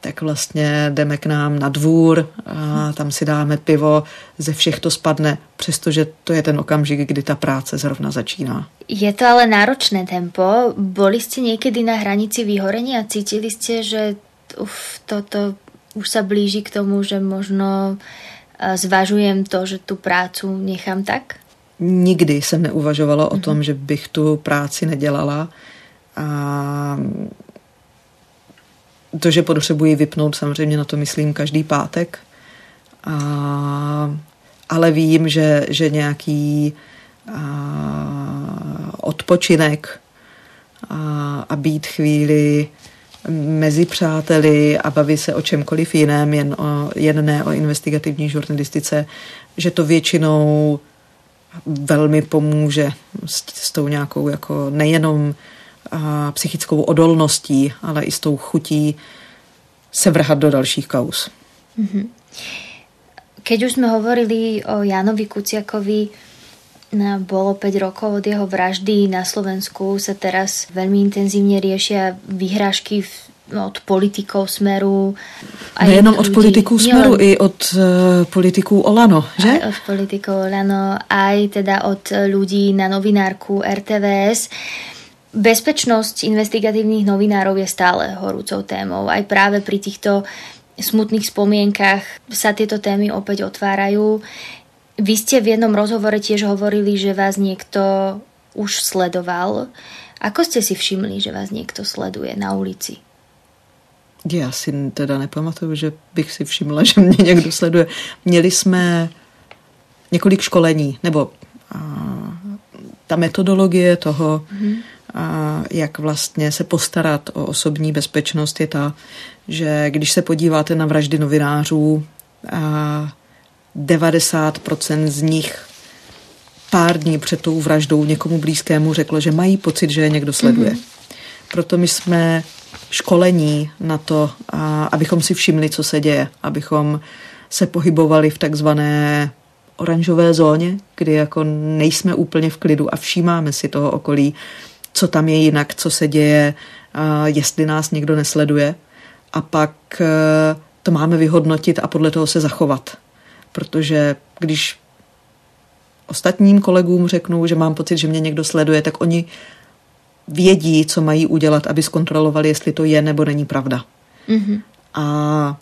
tak vlastně jdeme k nám na dvůr a tam si dáme pivo, ze všech to spadne, přestože to je ten okamžik, kdy ta práce zrovna začíná. Je to ale náročné tempo. Boli ste niekedy na hranici vyhorenia? Cítili ste, že uf, toto už sa blíži k tomu, že možno zvažujem to, že tu prácu nechám tak? Nikdy jsem neuvažovala o tom, že bych tu práci nedělala. A to, že potřebuji vypnout, samozřejmě na to myslím každý pátek. A, ale vím, že, že nějaký a, odpočinek a, a být chvíli mezi přáteli a bavit se o čemkoliv jiném, jen, o, jen ne o investigativní žurnalistice, že to většinou velmi pomůže s, s tou nějakou jako nejenom psychickou odolností, ale i s tou chutí se vrhat do dalších kaus. Mm-hmm. Keď už jsme hovorili o Janovi Kuciakovi, bolo 5 rokov od jeho vraždy. Na Slovensku sa teraz veľmi intenzívne riešia vyhrážky od politikov Smeru. Aj Nejenom od politiků Smeru, nielen, i od uh, politiků Olano, že? Aj od politikov Olano, aj teda od ľudí na novinárku RTVS. Bezpečnosť investigatívnych novinárov je stále horúcou témou. Aj práve pri týchto smutných spomienkach sa tieto témy opäť otvárajú. Vy ste v jednom rozhovore tiež hovorili, že vás niekto už sledoval. Ako ste si všimli, že vás někdo sleduje na ulici? Já si teda nepamatuju, že bych si všimla, že mě někdo sleduje. Měli jsme několik školení, nebo a, ta metodologie toho, mm-hmm. A, jak vlastně se postarat o osobní bezpečnost je ta, že když se podíváte na vraždy novinářů, a, 90% z nich pár dní před tou vraždou někomu blízkému řeklo, že mají pocit, že je někdo sleduje. Mm-hmm. Proto my jsme školení na to, a, abychom si všimli, co se děje, abychom se pohybovali v takzvané oranžové zóně, kdy jako nejsme úplně v klidu a všímáme si toho okolí, co tam je jinak, co se děje, jestli nás někdo nesleduje. A pak e, to máme vyhodnotit a podle toho se zachovat protože když ostatním kolegům řeknu, že mám pocit, že mě někdo sleduje, tak oni vědí, co mají udělat, aby zkontrolovali, jestli to je nebo není pravda. Mm-hmm. A,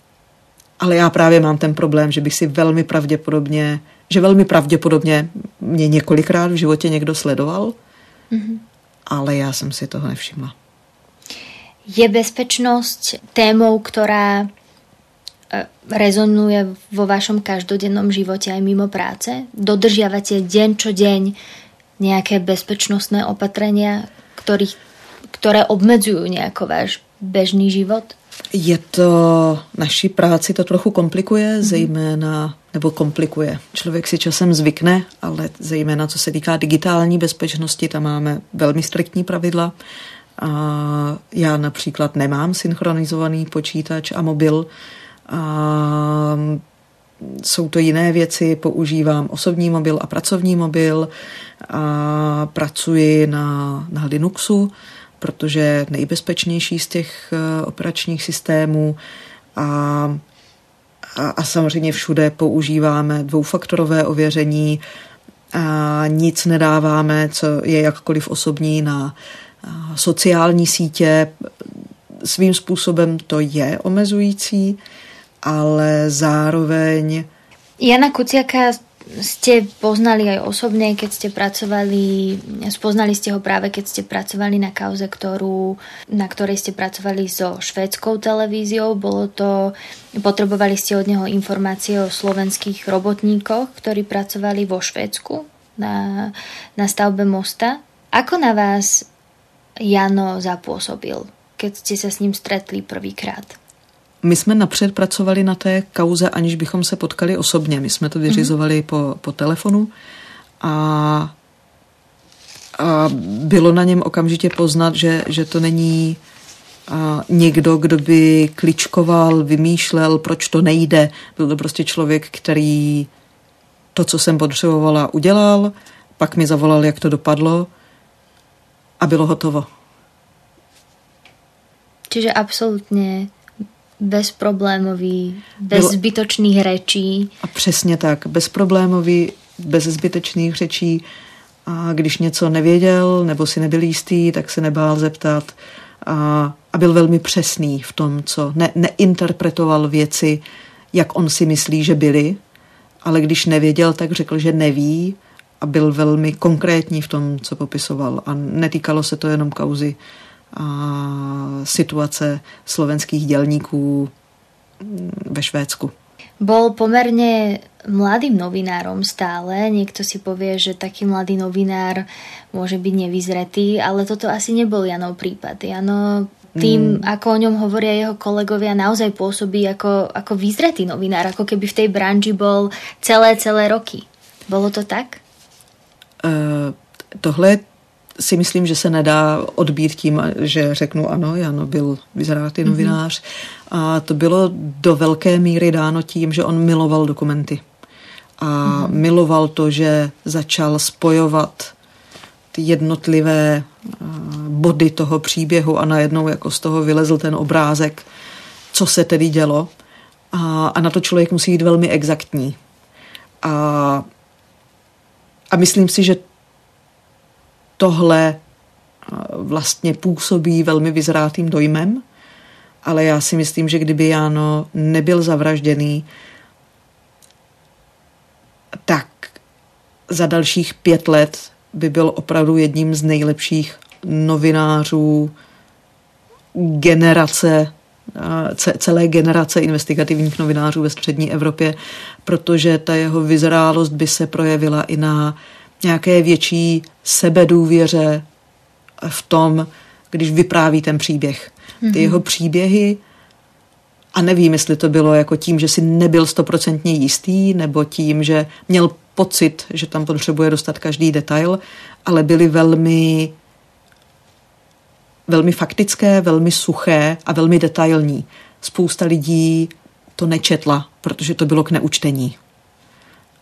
ale já právě mám ten problém, že bych si velmi pravděpodobně, že velmi pravděpodobně mě několikrát v životě někdo sledoval, mm-hmm. Ale já jsem si toho nevšimla. Je bezpečnost témou, která E, rezonuje vo vašom každodennom živote aj mimo práce? Dodržiavate deň čo deň nejaké bezpečnostné opatrenia, ktorých, ktoré obmedzujú nejako váš bežný život? Je to, naší práci to trochu komplikuje, mm-hmm. zejména, nebo komplikuje. Člověk si časem zvykne, ale zejména co se týká digitální bezpečnosti, tam máme velmi striktní pravidla. A já například nemám synchronizovaný počítač a mobil, a jsou to jiné věci, používám osobní mobil a pracovní mobil a pracuji na, na Linuxu, protože nejbezpečnější z těch eh, operačních systémů a, a, a samozřejmě všude používáme dvoufaktorové ověření a nic nedáváme, co je jakkoliv osobní na sociální sítě. Svým způsobem to je omezující, ale zároveň... Jana Kuciaka ste poznali aj osobne, keď ste pracovali, spoznali ste ho práve keď ste pracovali na kauze, ktorú, na ktorej ste pracovali so švédskou televíziou. Bolo to, potrebovali ste od neho informácie o slovenských robotníkoch, ktorí pracovali vo Švédsku na, na stavbe mosta. Ako na vás Jano zapôsobil, keď ste sa s ním stretli prvýkrát? My jsme napřed pracovali na té kauze, aniž bychom se potkali osobně. My jsme to vyřizovali mm-hmm. po, po telefonu a, a bylo na něm okamžitě poznat, že, že to není a někdo, kdo by kličkoval, vymýšlel, proč to nejde. Byl to prostě člověk, který to, co jsem potřebovala, udělal, pak mi zavolal, jak to dopadlo a bylo hotovo. Čiže absolutně bezproblémový, bez Bylo... zbytočných řečí. A přesně tak, bezproblémový, bez zbytečných řečí. A když něco nevěděl nebo si nebyl jistý, tak se nebál zeptat. A, a byl velmi přesný v tom, co ne, neinterpretoval věci, jak on si myslí, že byly, ale když nevěděl, tak řekl, že neví a byl velmi konkrétní v tom, co popisoval. A netýkalo se to jenom kauzy situace slovenských dělníků ve Švédsku. Bol pomerne mladým novinárom stále. Niekto si povie, že taký mladý novinár môže byť nevyzretý, ale toto asi nebol Janov prípad. Jano tým, mm. ako o ňom hovoria jeho kolegovia, naozaj pôsobí ako, ako vyzretý novinár, ako keby v tej branži bol celé, celé roky. Bolo to tak? Uh, tohle si myslím, že se nedá odbít tím, že řeknu ano, Jan byl vyzrátý mhm. novinář. Mm-hmm. A to bylo do velké míry dáno tím, že on miloval dokumenty. A mm-hmm. miloval to, že začal spojovat ty jednotlivé body toho příběhu a najednou jako z toho vylezl ten obrázek, co se tedy dělo. A, a na to člověk musí být velmi exaktní. A, a myslím si, že tohle vlastně působí velmi vyzrátým dojmem, ale já si myslím, že kdyby Jáno nebyl zavražděný, tak za dalších pět let by byl opravdu jedním z nejlepších novinářů generace, celé generace investigativních novinářů ve střední Evropě, protože ta jeho vyzrálost by se projevila i na nějaké větší sebedůvěře v tom, když vypráví ten příběh. Ty mm-hmm. jeho příběhy, a nevím, jestli to bylo jako tím, že si nebyl stoprocentně jistý, nebo tím, že měl pocit, že tam potřebuje dostat každý detail, ale byly velmi velmi faktické, velmi suché a velmi detailní. Spousta lidí to nečetla, protože to bylo k neučtení.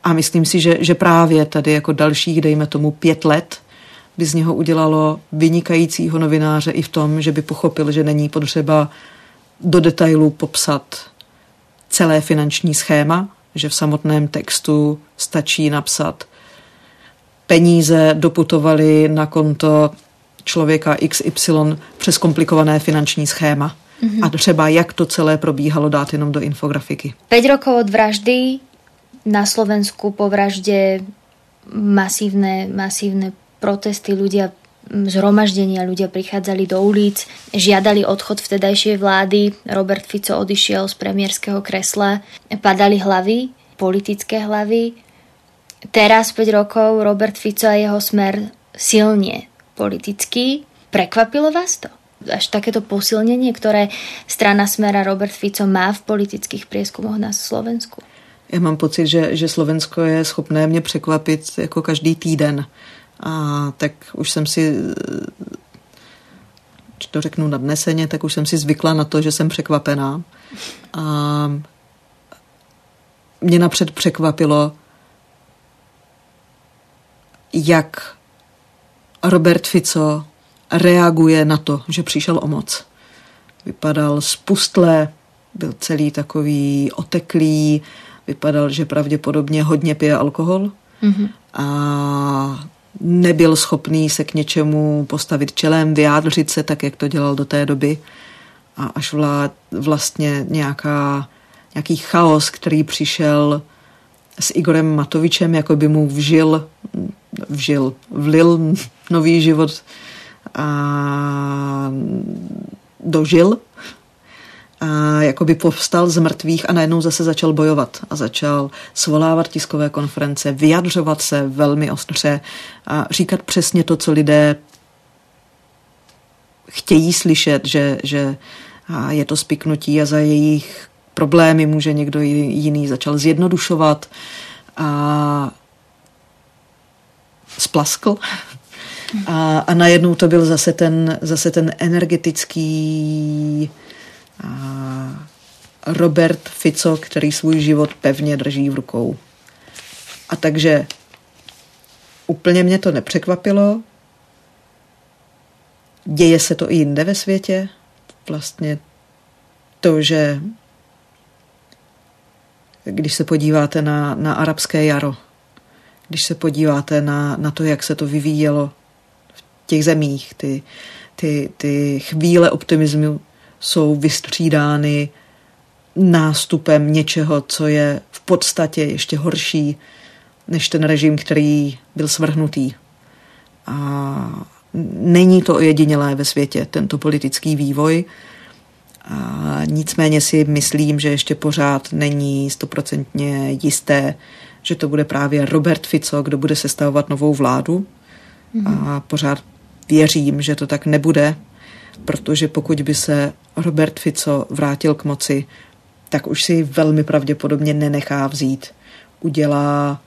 A myslím si, že, že právě tady jako dalších, dejme tomu pět let, by z něho udělalo vynikajícího novináře i v tom, že by pochopil, že není potřeba do detailu popsat celé finanční schéma, že v samotném textu stačí napsat peníze doputovaly na konto člověka XY přes komplikované finanční schéma. Mm-hmm. A třeba jak to celé probíhalo dát jenom do infografiky. 5 rokov od vraždy na Slovensku po vražde masívne, masívne protesty, ľudia zhromaždenia, ľudia prichádzali do ulic, žiadali odchod vtedajšej vlády, Robert Fico odišiel z premiérskeho kresla, padali hlavy, politické hlavy. Teraz 5 rokov Robert Fico a jeho smer silne politicky. Prekvapilo vás to? Až takéto posilnenie, ktoré strana Smera Robert Fico má v politických prieskumoch na Slovensku? Já mám pocit, že, že Slovensko je schopné mě překvapit jako každý týden. A tak už jsem si, to řeknu nadneseně, tak už jsem si zvykla na to, že jsem překvapená. A mě napřed překvapilo, jak Robert Fico reaguje na to, že přišel o moc. Vypadal spustle, byl celý takový oteklý, vypadal, že pravděpodobně hodně pije alkohol mm-hmm. a nebyl schopný se k něčemu postavit čelem, vyjádřit se tak, jak to dělal do té doby. A až vlá, vlastně nějaká, nějaký chaos, který přišel s Igorem Matovičem, jako by mu vžil, vžil, vlil nový život a dožil a jakoby povstal z mrtvých a najednou zase začal bojovat a začal svolávat tiskové konference, vyjadřovat se velmi ostře a říkat přesně to, co lidé chtějí slyšet, že, že je to spiknutí a za jejich problémy může někdo jiný začal zjednodušovat a splaskl. A, a najednou to byl zase ten, zase ten energetický a, Robert Fico, který svůj život pevně drží v rukou. A takže úplně mě to nepřekvapilo. Děje se to i jinde ve světě. Vlastně to, že když se podíváte na, na arabské jaro, když se podíváte na, na to, jak se to vyvíjelo v těch zemích, ty, ty, ty chvíle optimismu jsou vystřídány nástupem něčeho, co je v podstatě ještě horší než ten režim, který byl svrhnutý. A není to ojedinělé ve světě, tento politický vývoj. A nicméně si myslím, že ještě pořád není stoprocentně jisté, že to bude právě Robert Fico, kdo bude sestavovat novou vládu. Mm-hmm. A pořád věřím, že to tak nebude, protože pokud by se Robert Fico vrátil k moci, tak už si velmi pravděpodobně nenechá vzít. Udělá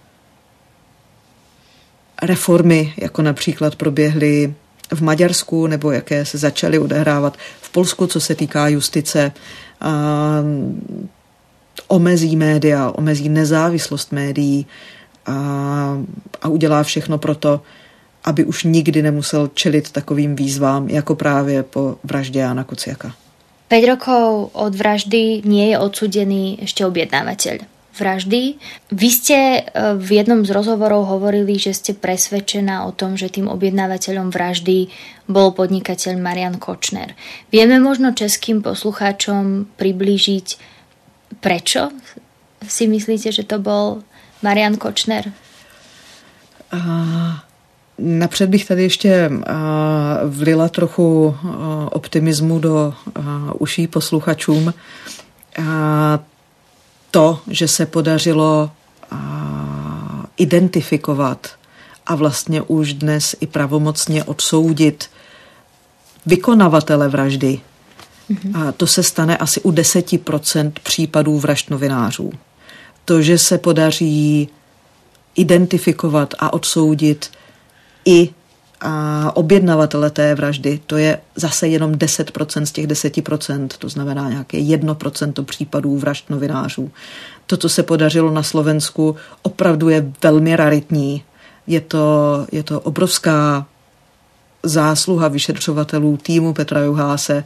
reformy, jako například proběhly v Maďarsku, nebo jaké se začaly odehrávat v Polsku, co se týká justice, a omezí média, omezí nezávislost médií a, a udělá všechno pro to, aby už nikdy nemusel čelit takovým výzvám, jako právě po vraždě Jana Kuciaka. 5 rokov od vraždy nie je odsudený ešte objednávateľ vraždy. Vy ste e, v jednom z rozhovorov hovorili, že ste presvedčená o tom, že tým objednávateľom vraždy bol podnikateľ Marian Kočner. Vieme možno českým poslucháčom priblížiť, prečo si myslíte, že to bol Marian Kočner? Uh... Napřed bych tady ještě vlila trochu optimismu do uší posluchačům. To, že se podařilo identifikovat a vlastně už dnes i pravomocně odsoudit vykonavatele vraždy, mm-hmm. a to se stane asi u 10% případů vražd novinářů. To, že se podaří identifikovat a odsoudit i a objednavatele té vraždy, to je zase jenom 10% z těch 10%, to znamená nějaké 1% případů vražd novinářů. To, co se podařilo na Slovensku, opravdu je velmi raritní. Je to, je to obrovská zásluha vyšetřovatelů týmu Petra Juháse.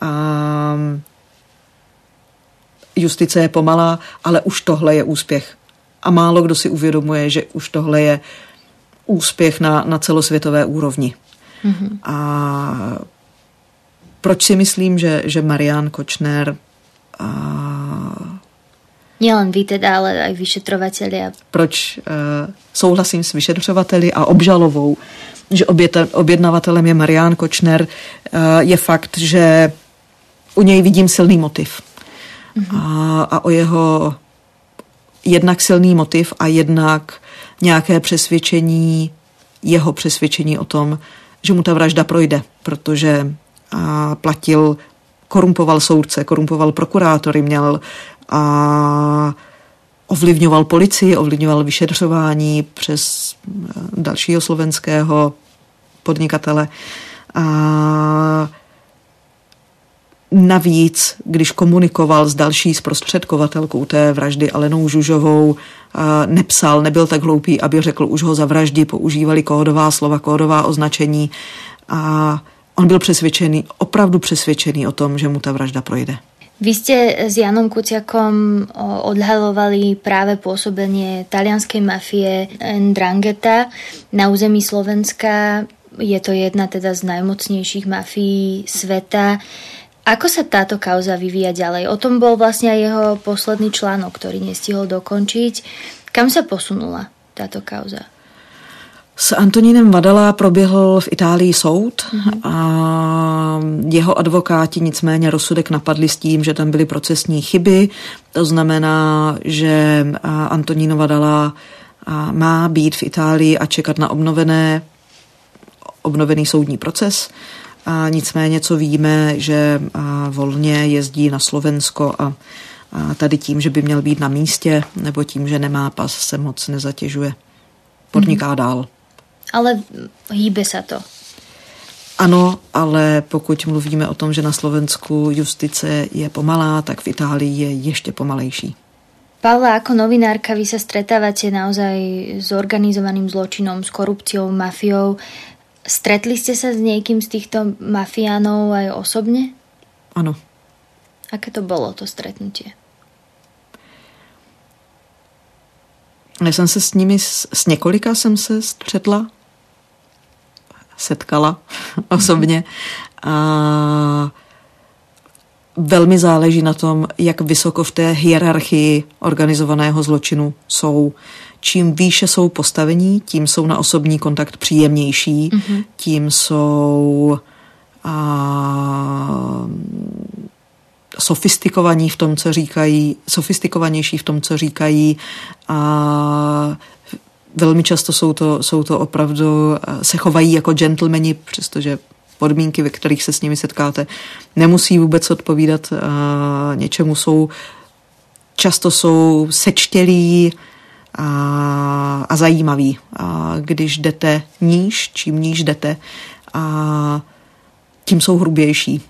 A justice je pomalá, ale už tohle je úspěch. A málo kdo si uvědomuje, že už tohle je úspěch na, na celosvětové úrovni. Mm-hmm. A proč si myslím, že, že Marian Kočner a Nielen vy teda, ale aj vyšetrovatelia. Proč uh, souhlasím s vyšetřovateli a obžalovou, že oběta, objednavatelem je Marian Kočner, uh, je fakt, že u něj vidím silný motiv. Mm-hmm. A, a o jeho jednak silný motiv a jednak nějaké přesvědčení, jeho přesvědčení o tom, že mu ta vražda projde, protože a, platil, korumpoval soudce, korumpoval prokurátory, měl a ovlivňoval policii, ovlivňoval vyšetřování přes dalšího slovenského podnikatele. A Navíc, když komunikoval s další zprostředkovatelkou té vraždy Alenou Žužovou, nepsal, nebyl tak hloupý, aby řekl už ho za vraždy, používali kódová slova, kódová označení a on byl přesvědčený, opravdu přesvědčený o tom, že mu ta vražda projde. Vy ste s Janom Kuciakom odhalovali práve pôsobenie talianskej mafie Drangheta na území Slovenska. Je to jedna teda z najmocnejších mafií sveta. Ako sa táto kauza vyvíja ďalej? O tom bol vlastne aj jeho posledný článok, ktorý nestihol dokončiť. Kam sa posunula táto kauza? S Antonínem Vadala proběhl v Itálii soud mm-hmm. a jeho advokáti nicméně rozsudek napadli s tím, že tam byly procesní chyby. To znamená, že Antoníno Vadala má být v Itálii a čekat na obnovené, obnovený soudní proces. A nicméně, co víme, že volně jezdí na Slovensko a, a tady tím, že by měl být na místě, nebo tím, že nemá pas, se moc nezatěžuje. Podniká mm-hmm. dál. Ale hýbe sa to. Ano, ale pokud mluvíme o tom, že na Slovensku justice je pomalá, tak v Itálii je ještě pomalejší. Pavla, ako novinárka vy sa stretávate naozaj s organizovaným zločinom, s korupciou, mafiou. Stretli ste sa s niekým z týchto mafiánov aj osobne? Ano. Aké to bolo, to stretnutie? Já jsem se s nimi, s několika jsem se střetla, setkala osobně. A velmi záleží na tom, jak vysoko v té hierarchii organizovaného zločinu jsou. Čím výše jsou postavení, tím jsou na osobní kontakt příjemnější, mm-hmm. tím jsou a, sofistikovaní v tom, co říkají, sofistikovanější v tom, co říkají a velmi často jsou to, jsou to opravdu, se chovají jako gentlemani, přestože podmínky, ve kterých se s nimi setkáte, nemusí vůbec odpovídat a něčemu, jsou často jsou sečtělí a, a zajímaví. A když jdete níž, čím níž jdete, a tím jsou hrubější.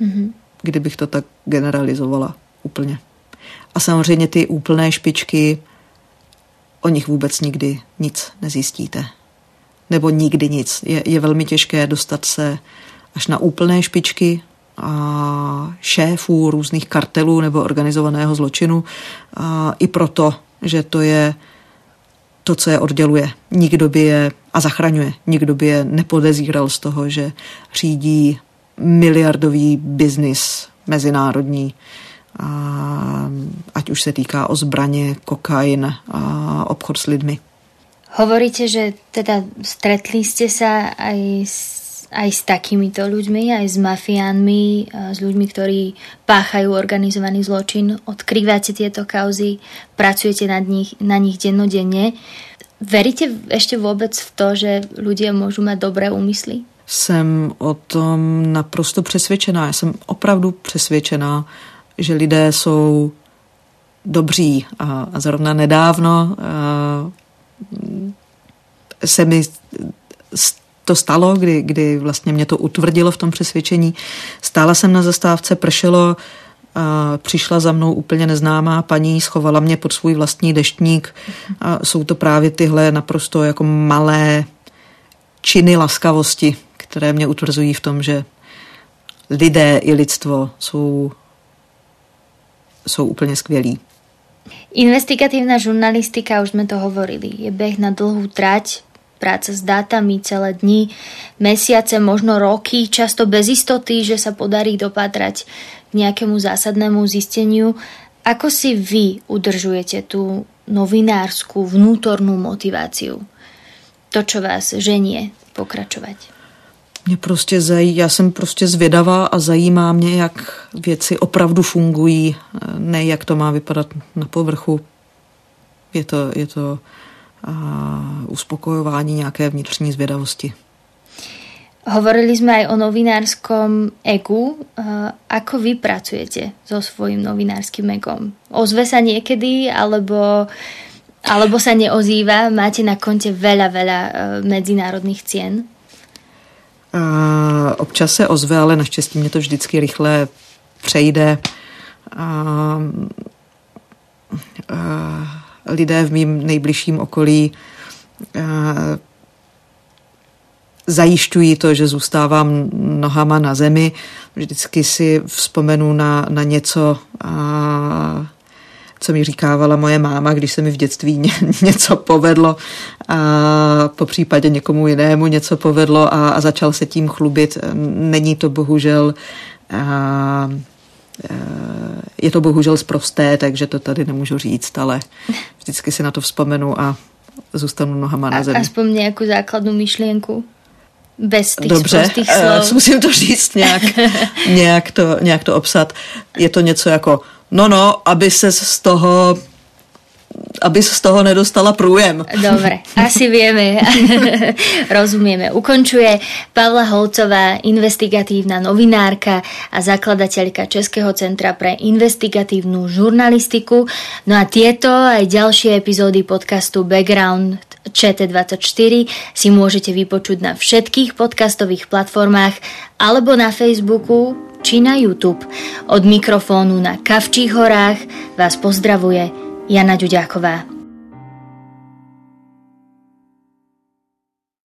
Mm-hmm. Kdybych to tak generalizovala úplně. A samozřejmě ty úplné špičky, o nich vůbec nikdy nic nezjistíte nebo nikdy nic. Je, je velmi těžké dostat se až na úplné špičky a šéfů různých kartelů nebo organizovaného zločinu. A I proto, že to je to, co je odděluje. Nikdo by je a zachraňuje. Nikdo by je nepodezíral z toho, že řídí miliardový biznis mezinárodní, a ať už se týká o zbraně, kokain a obchod s lidmi. Hovoríte, že teda stretli ste sa aj s, aj s takýmito ľuďmi, aj s mafiánmi, s ľuďmi, ktorí páchajú organizovaný zločin, odkrývate tieto kauzy, pracujete nad nich, na nich dennodenne. Veríte ešte vôbec v to, že ľudia môžu mať dobré úmysly? Jsem o tom naprosto přesvědčená. Já jsem opravdu přesvědčená, že lidé jsou dobří a, a zrovna nedávno se mi to stalo, kdy, kdy vlastně mě to utvrdilo v tom přesvědčení. Stála jsem na zastávce, pršelo, a přišla za mnou úplně neznámá paní, schovala mě pod svůj vlastní deštník a jsou to právě tyhle naprosto jako malé činy laskavosti, které mě utvrzují v tom, že lidé i lidstvo jsou, jsou úplně skvělí. Investigatívna žurnalistika, už sme to hovorili, je beh na dlhú trať, práca s dátami celé dni, mesiace, možno roky, často bez istoty, že sa podarí dopatrať k nejakému zásadnému zisteniu. Ako si vy udržujete tú novinárskú vnútornú motiváciu? To, čo vás ženie pokračovať. Mě prostě zají, já jsem prostě zvědavá a zajímá mě, jak věci opravdu fungují, ne jak to má vypadat na povrchu. Je to, je to uspokojování nějaké vnitřní zvědavosti. Hovorili sme aj o novinárskom egu. Ako vy pracujete so svojím novinárskym egom? Ozve sa niekedy, alebo, alebo sa neozýva? Máte na konte veľa, veľa e, medzinárodných cien? A občas se ozve, ale naštěstí mě to vždycky rychle přejde. A, a lidé v mým nejbližším okolí a, zajišťují to, že zůstávám nohama na zemi. Vždycky si vzpomenu na, na něco, a, co mi říkávala moje máma, když se mi v dětství ně, něco povedlo a po případě někomu jinému něco povedlo a, a začal se tím chlubit. Není to bohužel a, je to bohužel zprosté, takže to tady nemůžu říct, ale vždycky si na to vzpomenu a zůstanu nohama na zemi. Aspoň nějakou základnou myšlenku? Bez těch Dobře, slov. musím to říct nějak, nějak, to, nějak to obsat. Je to něco jako No no, aby se z toho aby z toho nedostala průjem. Dobre, asi vieme, rozumieme. Ukončuje Pavla Holcová, investigatívna novinárka a zakladateľka Českého centra pre investigatívnu žurnalistiku. No a tieto aj ďalšie epizódy podcastu Background ČT24 si môžete vypočuť na všetkých podcastových platformách alebo na Facebooku či na YouTube. Od mikrofónu na Kavčích horách vás pozdravuje Jana Ďuďáková.